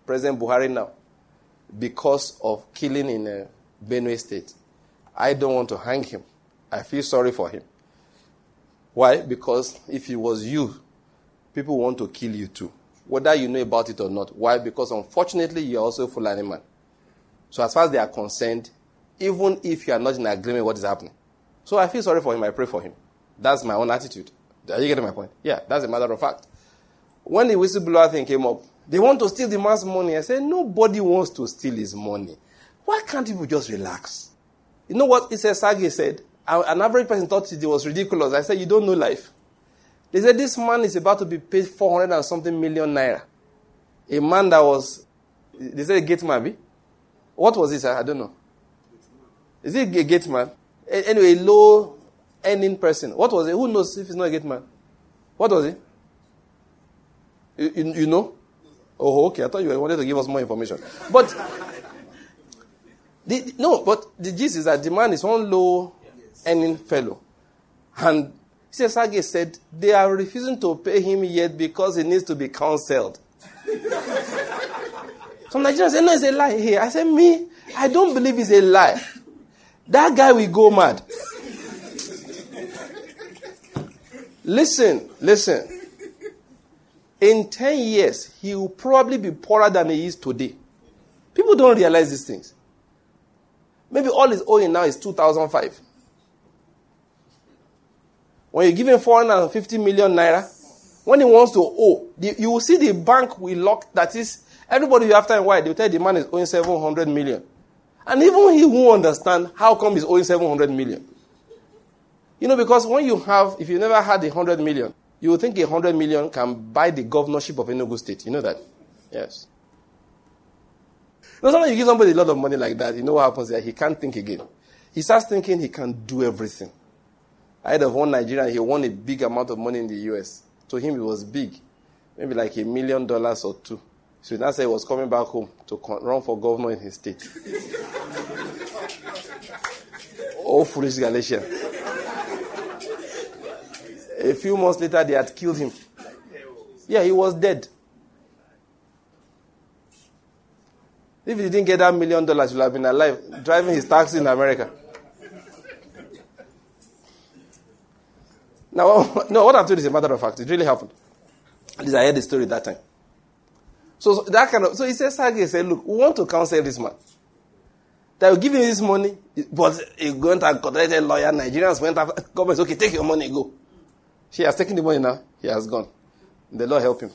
President Buhari now because of killing in uh, Benue State. I don't want to hang him. I feel sorry for him. Why? Because if it was you, people want to kill you too. Whether you know about it or not. Why? Because unfortunately, you're also a Fulani man. So as far as they are concerned, even if you are not in agreement with what is happening. So I feel sorry for him. I pray for him. That's my own attitude. Are you getting my point? Yeah, that's a matter of fact. When the whistleblower thing came up, they want to steal the man's money. I said, nobody wants to steal his money. Why can't people just relax? You know what Itse Sagay said? An average person thought it was ridiculous. I said, you don't know life. They said this man is about to be paid 400 and something million naira. A man that was, they said a gate man, What was this? I don't know. Is it a gate man? Anyway, low earning person. What was it? Who knows if he's not a gate man? What was it? You, you, you, know? Oh, okay. I thought you wanted to give us more information. But, the, no, but the gist is that the man is one low earning fellow. And Sagay said they are refusing to pay him yet because he needs to be counseled. Some Nigerians say, no, it's a lie here. I said, me, I don't believe it's a lie. That guy will go mad. Listen, listen. In 10 years, he will probably be poorer than he is today. People don't realize these things. Maybe all he's owing now is 2005. When you give him 450 million naira, when he wants to owe, you will see the bank will lock, that is, everybody you after and why, they'll tell the man is owing 700 million. And even he won't understand how come he's owing 700 million. You know, because when you have, if you never had a 100 million, you would think a 100 million can buy the governorship of Enugu State. You know that? Yes. You know, sometimes you give somebody a lot of money like that, you know what happens there? He can't think again. He starts thinking he can do everything. I heard of one Nigerian, he won a big amount of money in the US. To him, it was big. Maybe like a million dollars or two. So he now said he was coming back home to run for governor in his state. oh, foolish Galatian. A few months later, they had killed him. Yeah, he was dead. If he didn't get that million dollars, he would have been alive, driving his taxi in America. Now, no, what I'm you is a matter of fact. It really happened. At least I heard the story that time. So, that kind of, so he said, Sagay said, look, we want to counsel this man. They will give him this money, but he went and contacted a lawyer. Nigerians went after government. Okay, take your money, go. She has taken the money now. He has gone. The Lord help him.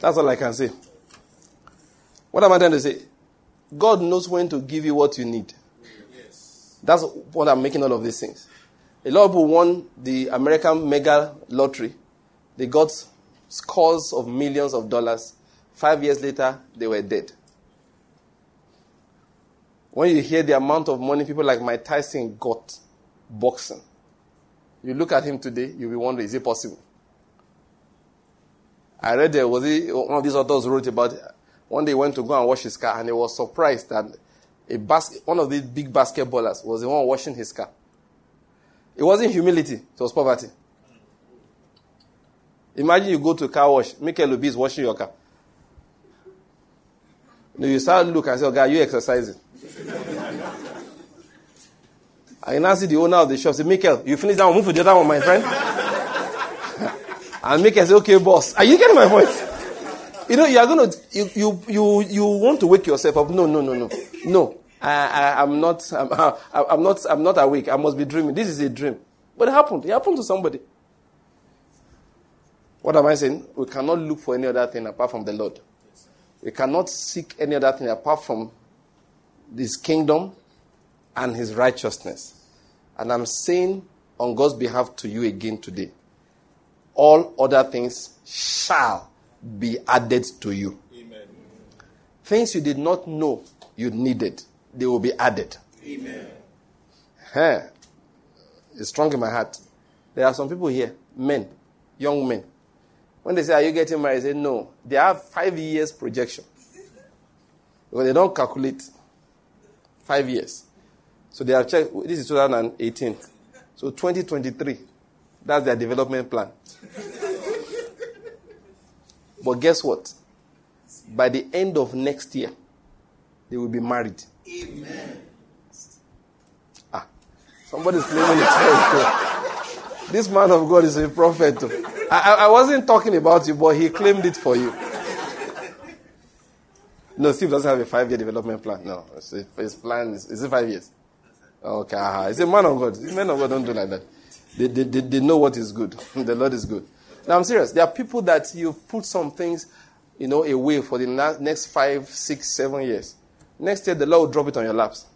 That's all I can say. What am I trying to say? God knows when to give you what you need. That's what I'm making all of these things. A lot of people won the American mega lottery. They got scores of millions of dollars. Five years later, they were dead. When you hear the amount of money people like Mike Tyson got boxing, you look at him today, you'll be wondering, is it possible? I read there was one of these authors wrote about one day he went to go and wash his car and he was surprised that a bas- one of these big basketballers was the one washing his car. It wasn't humility, it was poverty. Imagine you go to a car wash, Michael Obi is washing your car. Then you start look and say, oh, God, you exercising. I now see the owner of the shop say, Michael, you finish that one, move to the other one, my friend. and Michael say, okay, boss. Are you getting my point? You know, you are going to, you, you, you, you want to wake yourself up. No, no, no, no. No. I, am not, I'm, I'm, not, I'm not awake. I must be dreaming. This is a dream. But it happened. It happened to somebody. What am I saying? We cannot look for any other thing apart from the Lord. We cannot seek any other thing apart from His kingdom and His righteousness. And I'm saying on God's behalf to you again today all other things shall be added to you. Amen. Things you did not know you needed they will be added. Amen. Huh. It's strong in my heart. There are some people here, men, young men. When they say, Are you getting married? I say, No. They have five years projection. Because they don't calculate five years. So they have checked, this is 2018. So 2023, that's their development plan. but guess what? By the end of next year, they will be married. Amen. Ah, somebody's claiming it. this man of God is a prophet. I, I wasn't talking about you, but he claimed it for you. No, Steve doesn't have a five year development plan. No, his plan is, is it five years? Okay, uh-huh. a man of God. Men of God don't do like that. They, they, they, they know what is good. the Lord is good. Now, I'm serious. There are people that you put some things, you know, away for the next five, six, seven years. Next year, the Lord will drop it on your laps.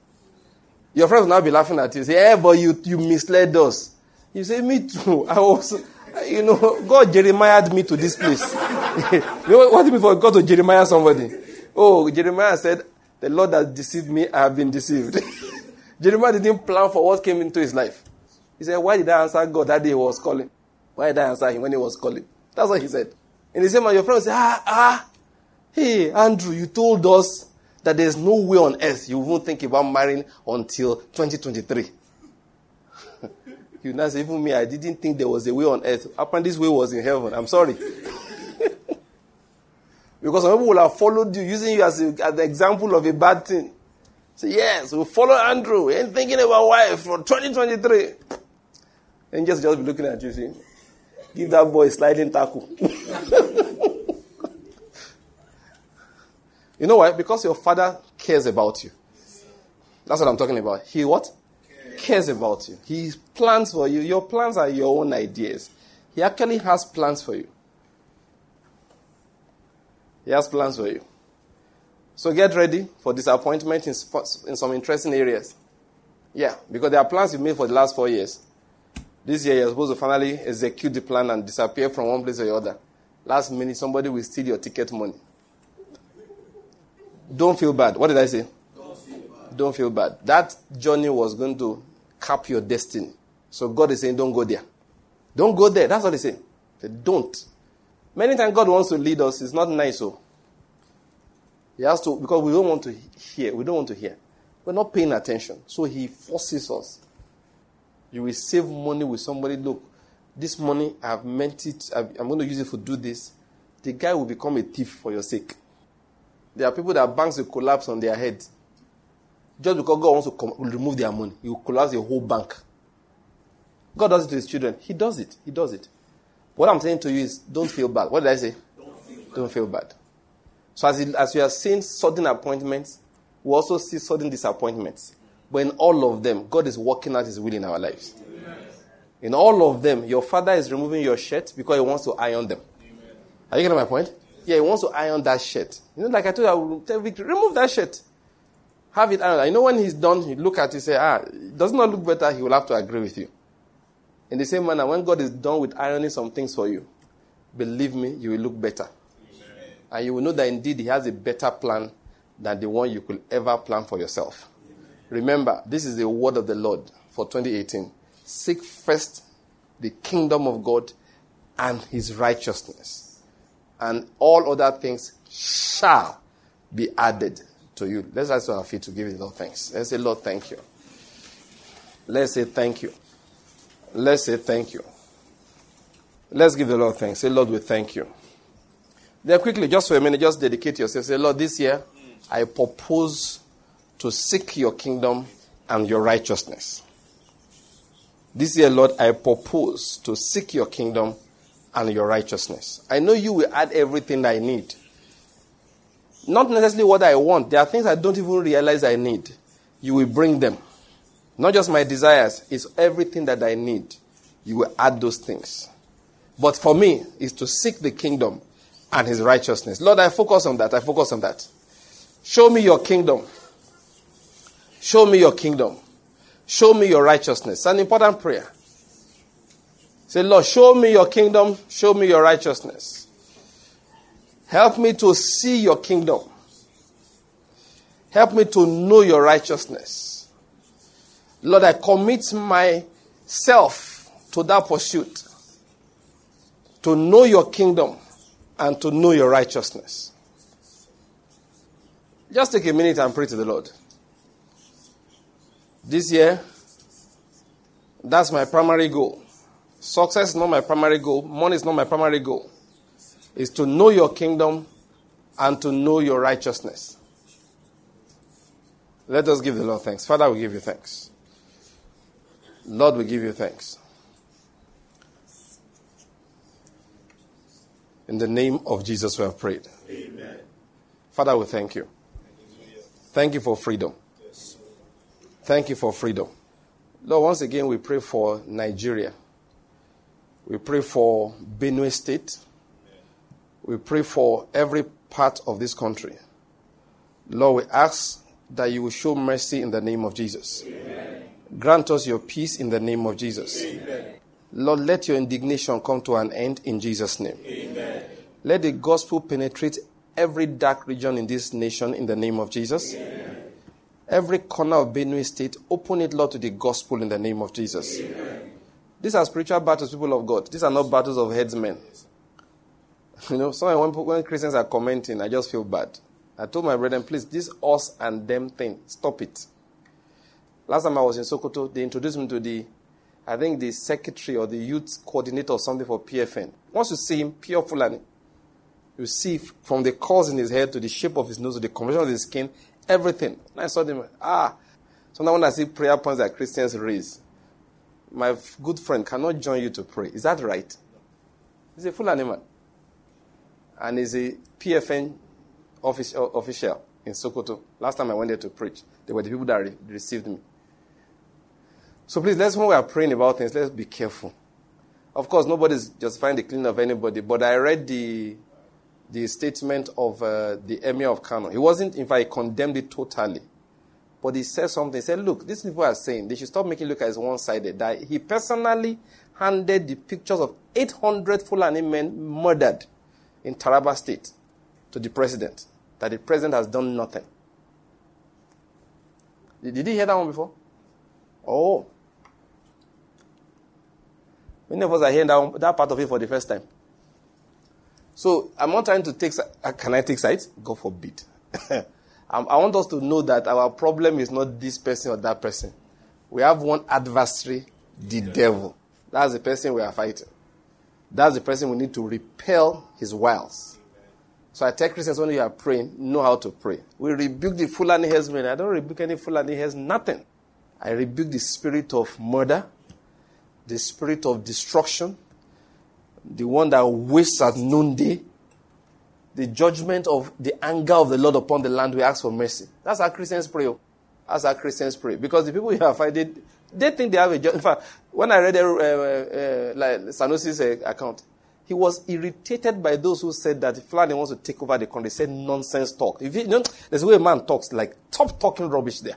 Your friends will now be laughing at you. Say, hey, but you, you misled us. You say, me too. I was, you know, God Jeremiah me to this place. you know what do you for God to Jeremiah somebody? Oh, Jeremiah said, the Lord has deceived me, I have been deceived. Jeremiah didn't plan for what came into his life. He said, why did I answer God that day he was calling? Why did I answer him when he was calling? That's what he said. And the same man, your friend say, ah, ah, hey, Andrew, you told us that there's no way on earth you won't think about marrying until 2023. you know, even me, I didn't think there was a way on earth. Apparently, this way was in heaven. I'm sorry. because some people will have followed you, using you as, a, as the example of a bad thing. Say, yes, we'll follow Andrew. He ain't thinking about wife for 2023. And just, just be looking at you, see, give that boy a sliding tackle. You know why? Because your father cares about you. That's what I'm talking about. He what? Cares about you. He plans for you. Your plans are your own ideas. He actually has plans for you. He has plans for you. So get ready for disappointment in, in some interesting areas. Yeah, because there are plans you've made for the last four years. This year, you're supposed to finally execute the plan and disappear from one place or the other. Last minute, somebody will steal your ticket money. Don't feel bad. What did I say? Don't feel bad. Don't feel bad. That journey was going to cap your destiny. So God is saying, don't go there. Don't go there. That's what He's saying. Say, don't. Many times God wants to lead us. It's not nice, so. He has to, because we don't want to hear. We don't want to hear. We're not paying attention. So He forces us. You will save money with somebody. Look, this money, I've meant it. I'm going to use it to do this. The guy will become a thief for your sake. There are people that banks will collapse on their head. Just because God wants to remove their money, He will collapse the whole bank. God does it to His children. He does it. He does it. What I'm saying to you is don't feel bad. What did I say? Don't feel bad. Don't feel bad. So as, it, as we are seeing sudden appointments, we also see sudden disappointments. But in all of them, God is working out His will in our lives. Amen. In all of them, your father is removing your shirt because he wants to iron them. Amen. Are you getting my point? Yeah, he wants to iron that shirt. You know, like I told you, I will tell Victor, remove that shirt. Have it ironed. I know when he's done, you look at it, and say, ah, it does not look better, he will have to agree with you. In the same manner, when God is done with ironing some things for you, believe me, you will look better. And you will know that indeed He has a better plan than the one you could ever plan for yourself. Remember, this is the word of the Lord for 2018. Seek first the kingdom of God and His righteousness, and all other things shall be added to you. Let's ask our feet to give it Lord thanks. Let's say, Lord, thank you. Let's say thank you. Let's say thank you. Let's give the Lord thanks. Say, Lord, we thank you. Then quickly, just for a minute, just dedicate yourself. Say, Lord, this year I propose to seek your kingdom and your righteousness. This year, Lord, I propose to seek your kingdom and your righteousness. I know you will add everything I need. Not necessarily what I want. There are things I don't even realize I need. You will bring them. Not just my desires, it's everything that I need. You will add those things. But for me, is to seek the kingdom and his righteousness. Lord, I focus on that. I focus on that. Show me your kingdom. Show me your kingdom. Show me your righteousness. An important prayer. Say, Lord, show me your kingdom. Show me your righteousness. Help me to see your kingdom. Help me to know your righteousness. Lord, I commit myself to that pursuit to know your kingdom and to know your righteousness. Just take a minute and pray to the Lord. This year, that's my primary goal. Success is not my primary goal. Money is not my primary goal. Is to know your kingdom and to know your righteousness. Let us give the Lord thanks. Father, we give you thanks. Lord, we give you thanks. In the name of Jesus, we have prayed. Amen. Father, we thank you. Thank you for freedom. Thank you for freedom. Lord, once again, we pray for Nigeria. We pray for Benue State. We pray for every part of this country. Lord, we ask that you will show mercy in the name of Jesus. Amen. Grant us your peace in the name of Jesus. Amen. Lord, let your indignation come to an end in Jesus' name. Amen. Let the gospel penetrate every dark region in this nation in the name of Jesus. Amen. Every corner of Benue State, open it, Lord, to the gospel in the name of Jesus. These are spiritual battles, people of God. These are not battles of headsmen. You know, sometimes when, when Christians are commenting, I just feel bad. I told my brethren, please, this us and them thing, stop it. Last time I was in Sokoto, they introduced me to the, I think the secretary or the youth coordinator or something for PFN. Once you see him, pure Fulani, you see from the curls in his head to the shape of his nose to the condition of his skin, everything. And I saw them, ah. So now when I see prayer points that Christians raise, my good friend cannot join you to pray. Is that right? He's a Fulani man. And he's a PFN official in Sokoto. Last time I went there to preach, they were the people that re- received me. So please, let's when we are praying about things, let's be careful. Of course, nobody's justifying the cleaning of anybody, but I read the the statement of uh, the emir of Kano. He wasn't, in fact, condemned it totally. But he said something. He said, look, these people are saying they should stop making look as one-sided. That he personally handed the pictures of 800 Fulani men murdered in Taraba State to the president. That the president has done nothing. Did you hear that one before? Oh. Many of us are hearing that, that part of it for the first time. So I'm not trying to take. Uh, can I take sides? God forbid. I want us to know that our problem is not this person or that person. We have one adversary, the yeah. devil. That's the person we are fighting. That's the person we need to repel his wiles. So I tell Christians when you are praying, know how to pray. We rebuke the Fulani herdsmen. I don't rebuke any Fulani herds, nothing. I rebuke the spirit of murder, the spirit of destruction, the one that wastes at noonday, the judgment of the anger of the Lord upon the land, we ask for mercy. That's how Christians pray. That's how Christians pray. Because the people you have fighting, they think they have a job. In fact, when I read uh, uh, uh, like Sanusi's uh, account, he was irritated by those who said that Fulani wants to take over the country. He said nonsense talk. If you, you know, there's a way a man talks, like, stop talking rubbish there.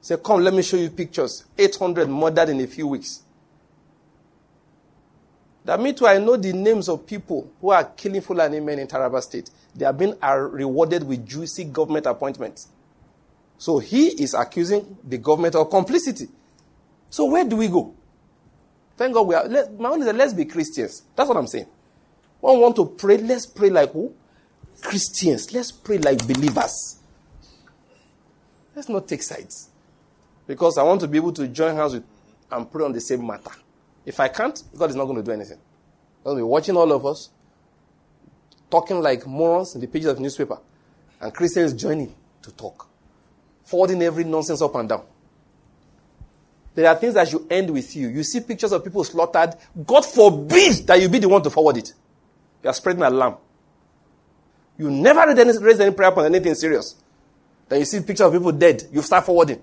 Say, come, let me show you pictures. 800 murdered in a few weeks. That me too, I know the names of people who are killing Fulani men in Taraba State. They are being rewarded with juicy government appointments. So he is accusing the government of complicity. So where do we go? Thank God we are. Let, my that let's be Christians. That's what I'm saying. One want to pray, let's pray like who? Christians. Let's pray like believers. Let's not take sides. Because I want to be able to join hands with and pray on the same matter. If I can't, God is not going to do anything. He'll be watching all of us, talking like morons in the pages of the newspaper, and Christians joining to talk, forwarding every nonsense up and down. There are things that should end with you. You see pictures of people slaughtered. God forbid that you be the one to forward it. You are spreading alarm. You never raise any prayer on anything serious. Then you see pictures of people dead. You start forwarding.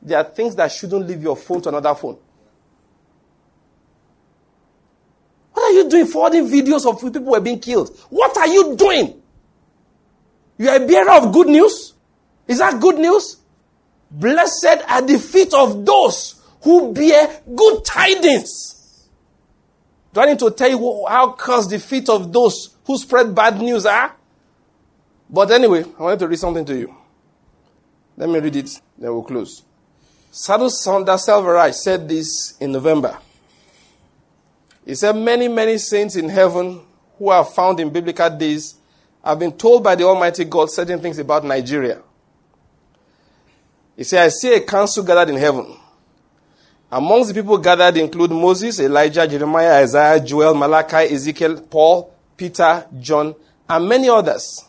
There are things that shouldn't leave your phone to another phone. What are you doing forwarding videos of people who are being killed? What are you doing? You are a bearer of good news? Is that good news? Blessed are the feet of those who bear good tidings. Do I need to tell you how cursed the feet of those who spread bad news are? But anyway, I wanted to read something to you. Let me read it, then we'll close. Sadhu Sundar Selvaraj said this in November. He said, Many, many saints in heaven who are found in biblical days have been told by the Almighty God certain things about Nigeria. He said, I see a council gathered in heaven. Amongst the people gathered include Moses, Elijah, Jeremiah, Isaiah, Joel, Malachi, Ezekiel, Paul, Peter, John, and many others.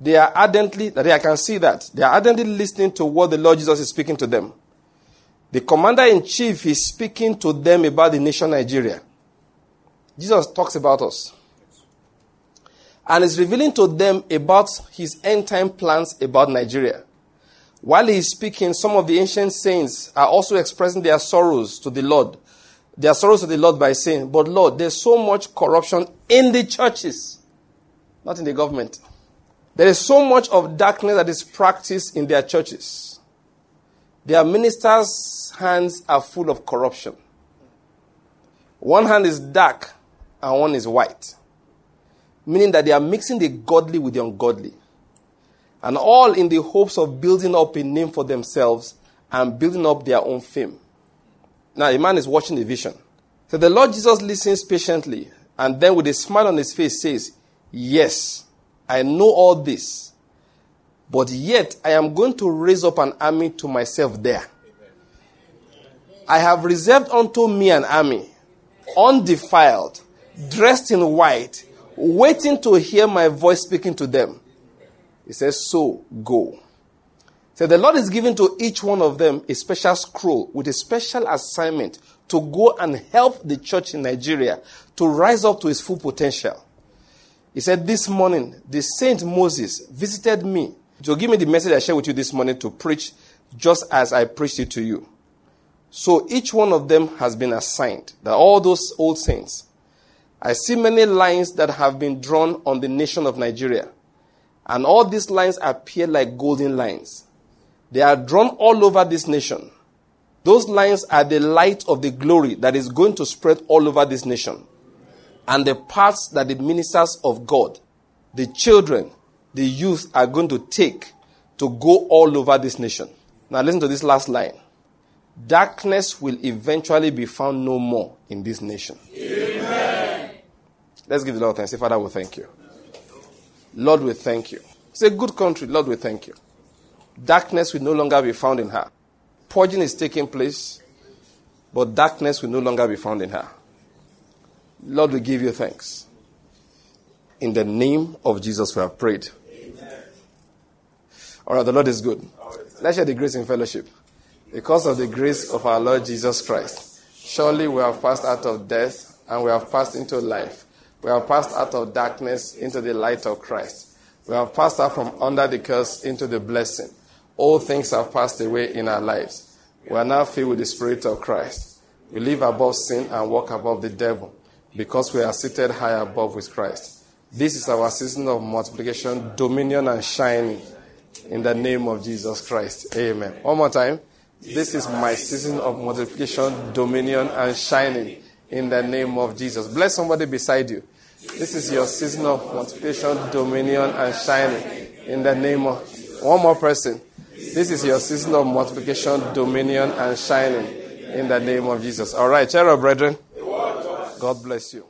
They are ardently, that I can see that, they are ardently listening to what the Lord Jesus is speaking to them. The commander in chief is speaking to them about the nation Nigeria. Jesus talks about us. And is revealing to them about his end time plans about Nigeria. While he is speaking, some of the ancient saints are also expressing their sorrows to the Lord. Their sorrows to the Lord by saying, But Lord, there's so much corruption in the churches, not in the government. There is so much of darkness that is practiced in their churches. Their ministers' hands are full of corruption. One hand is dark and one is white, meaning that they are mixing the godly with the ungodly and all in the hopes of building up a name for themselves and building up their own fame. Now, a man is watching the vision. So the Lord Jesus listens patiently and then with a smile on his face says, Yes, I know all this, but yet I am going to raise up an army to myself there. I have reserved unto me an army, undefiled, dressed in white, waiting to hear my voice speaking to them. He says, So go. So the Lord is giving to each one of them a special scroll with a special assignment to go and help the church in Nigeria to rise up to its full potential. He said, This morning, the Saint Moses visited me to give me the message I shared with you this morning to preach just as I preached it to you. So each one of them has been assigned, that all those old saints, I see many lines that have been drawn on the nation of Nigeria. And all these lines appear like golden lines. They are drawn all over this nation. Those lines are the light of the glory that is going to spread all over this nation. And the paths that the ministers of God, the children, the youth are going to take to go all over this nation. Now listen to this last line. Darkness will eventually be found no more in this nation. Amen. Let's give the Lord thanks. Say, Father, we thank you. Lord, we thank you. It's a good country. Lord, we thank you. Darkness will no longer be found in her. Purging is taking place, but darkness will no longer be found in her. Lord, we give you thanks. In the name of Jesus, we have prayed. Amen. All right, the Lord is good. Let's share the grace in fellowship. Because of the grace of our Lord Jesus Christ, surely we have passed out of death and we have passed into life. We have passed out of darkness into the light of Christ. We have passed out from under the curse into the blessing. All things have passed away in our lives. We are now filled with the Spirit of Christ. We live above sin and walk above the devil because we are seated high above with Christ. This is our season of multiplication, dominion, and shining in the name of Jesus Christ. Amen. One more time. This is my season of multiplication, dominion, and shining in the name of Jesus. Bless somebody beside you. This is your season of multiplication, dominion, and shining in the name of one more person. This is your season of multiplication, dominion, and shining in the name of Jesus. All right, cheer up, brethren. God bless you.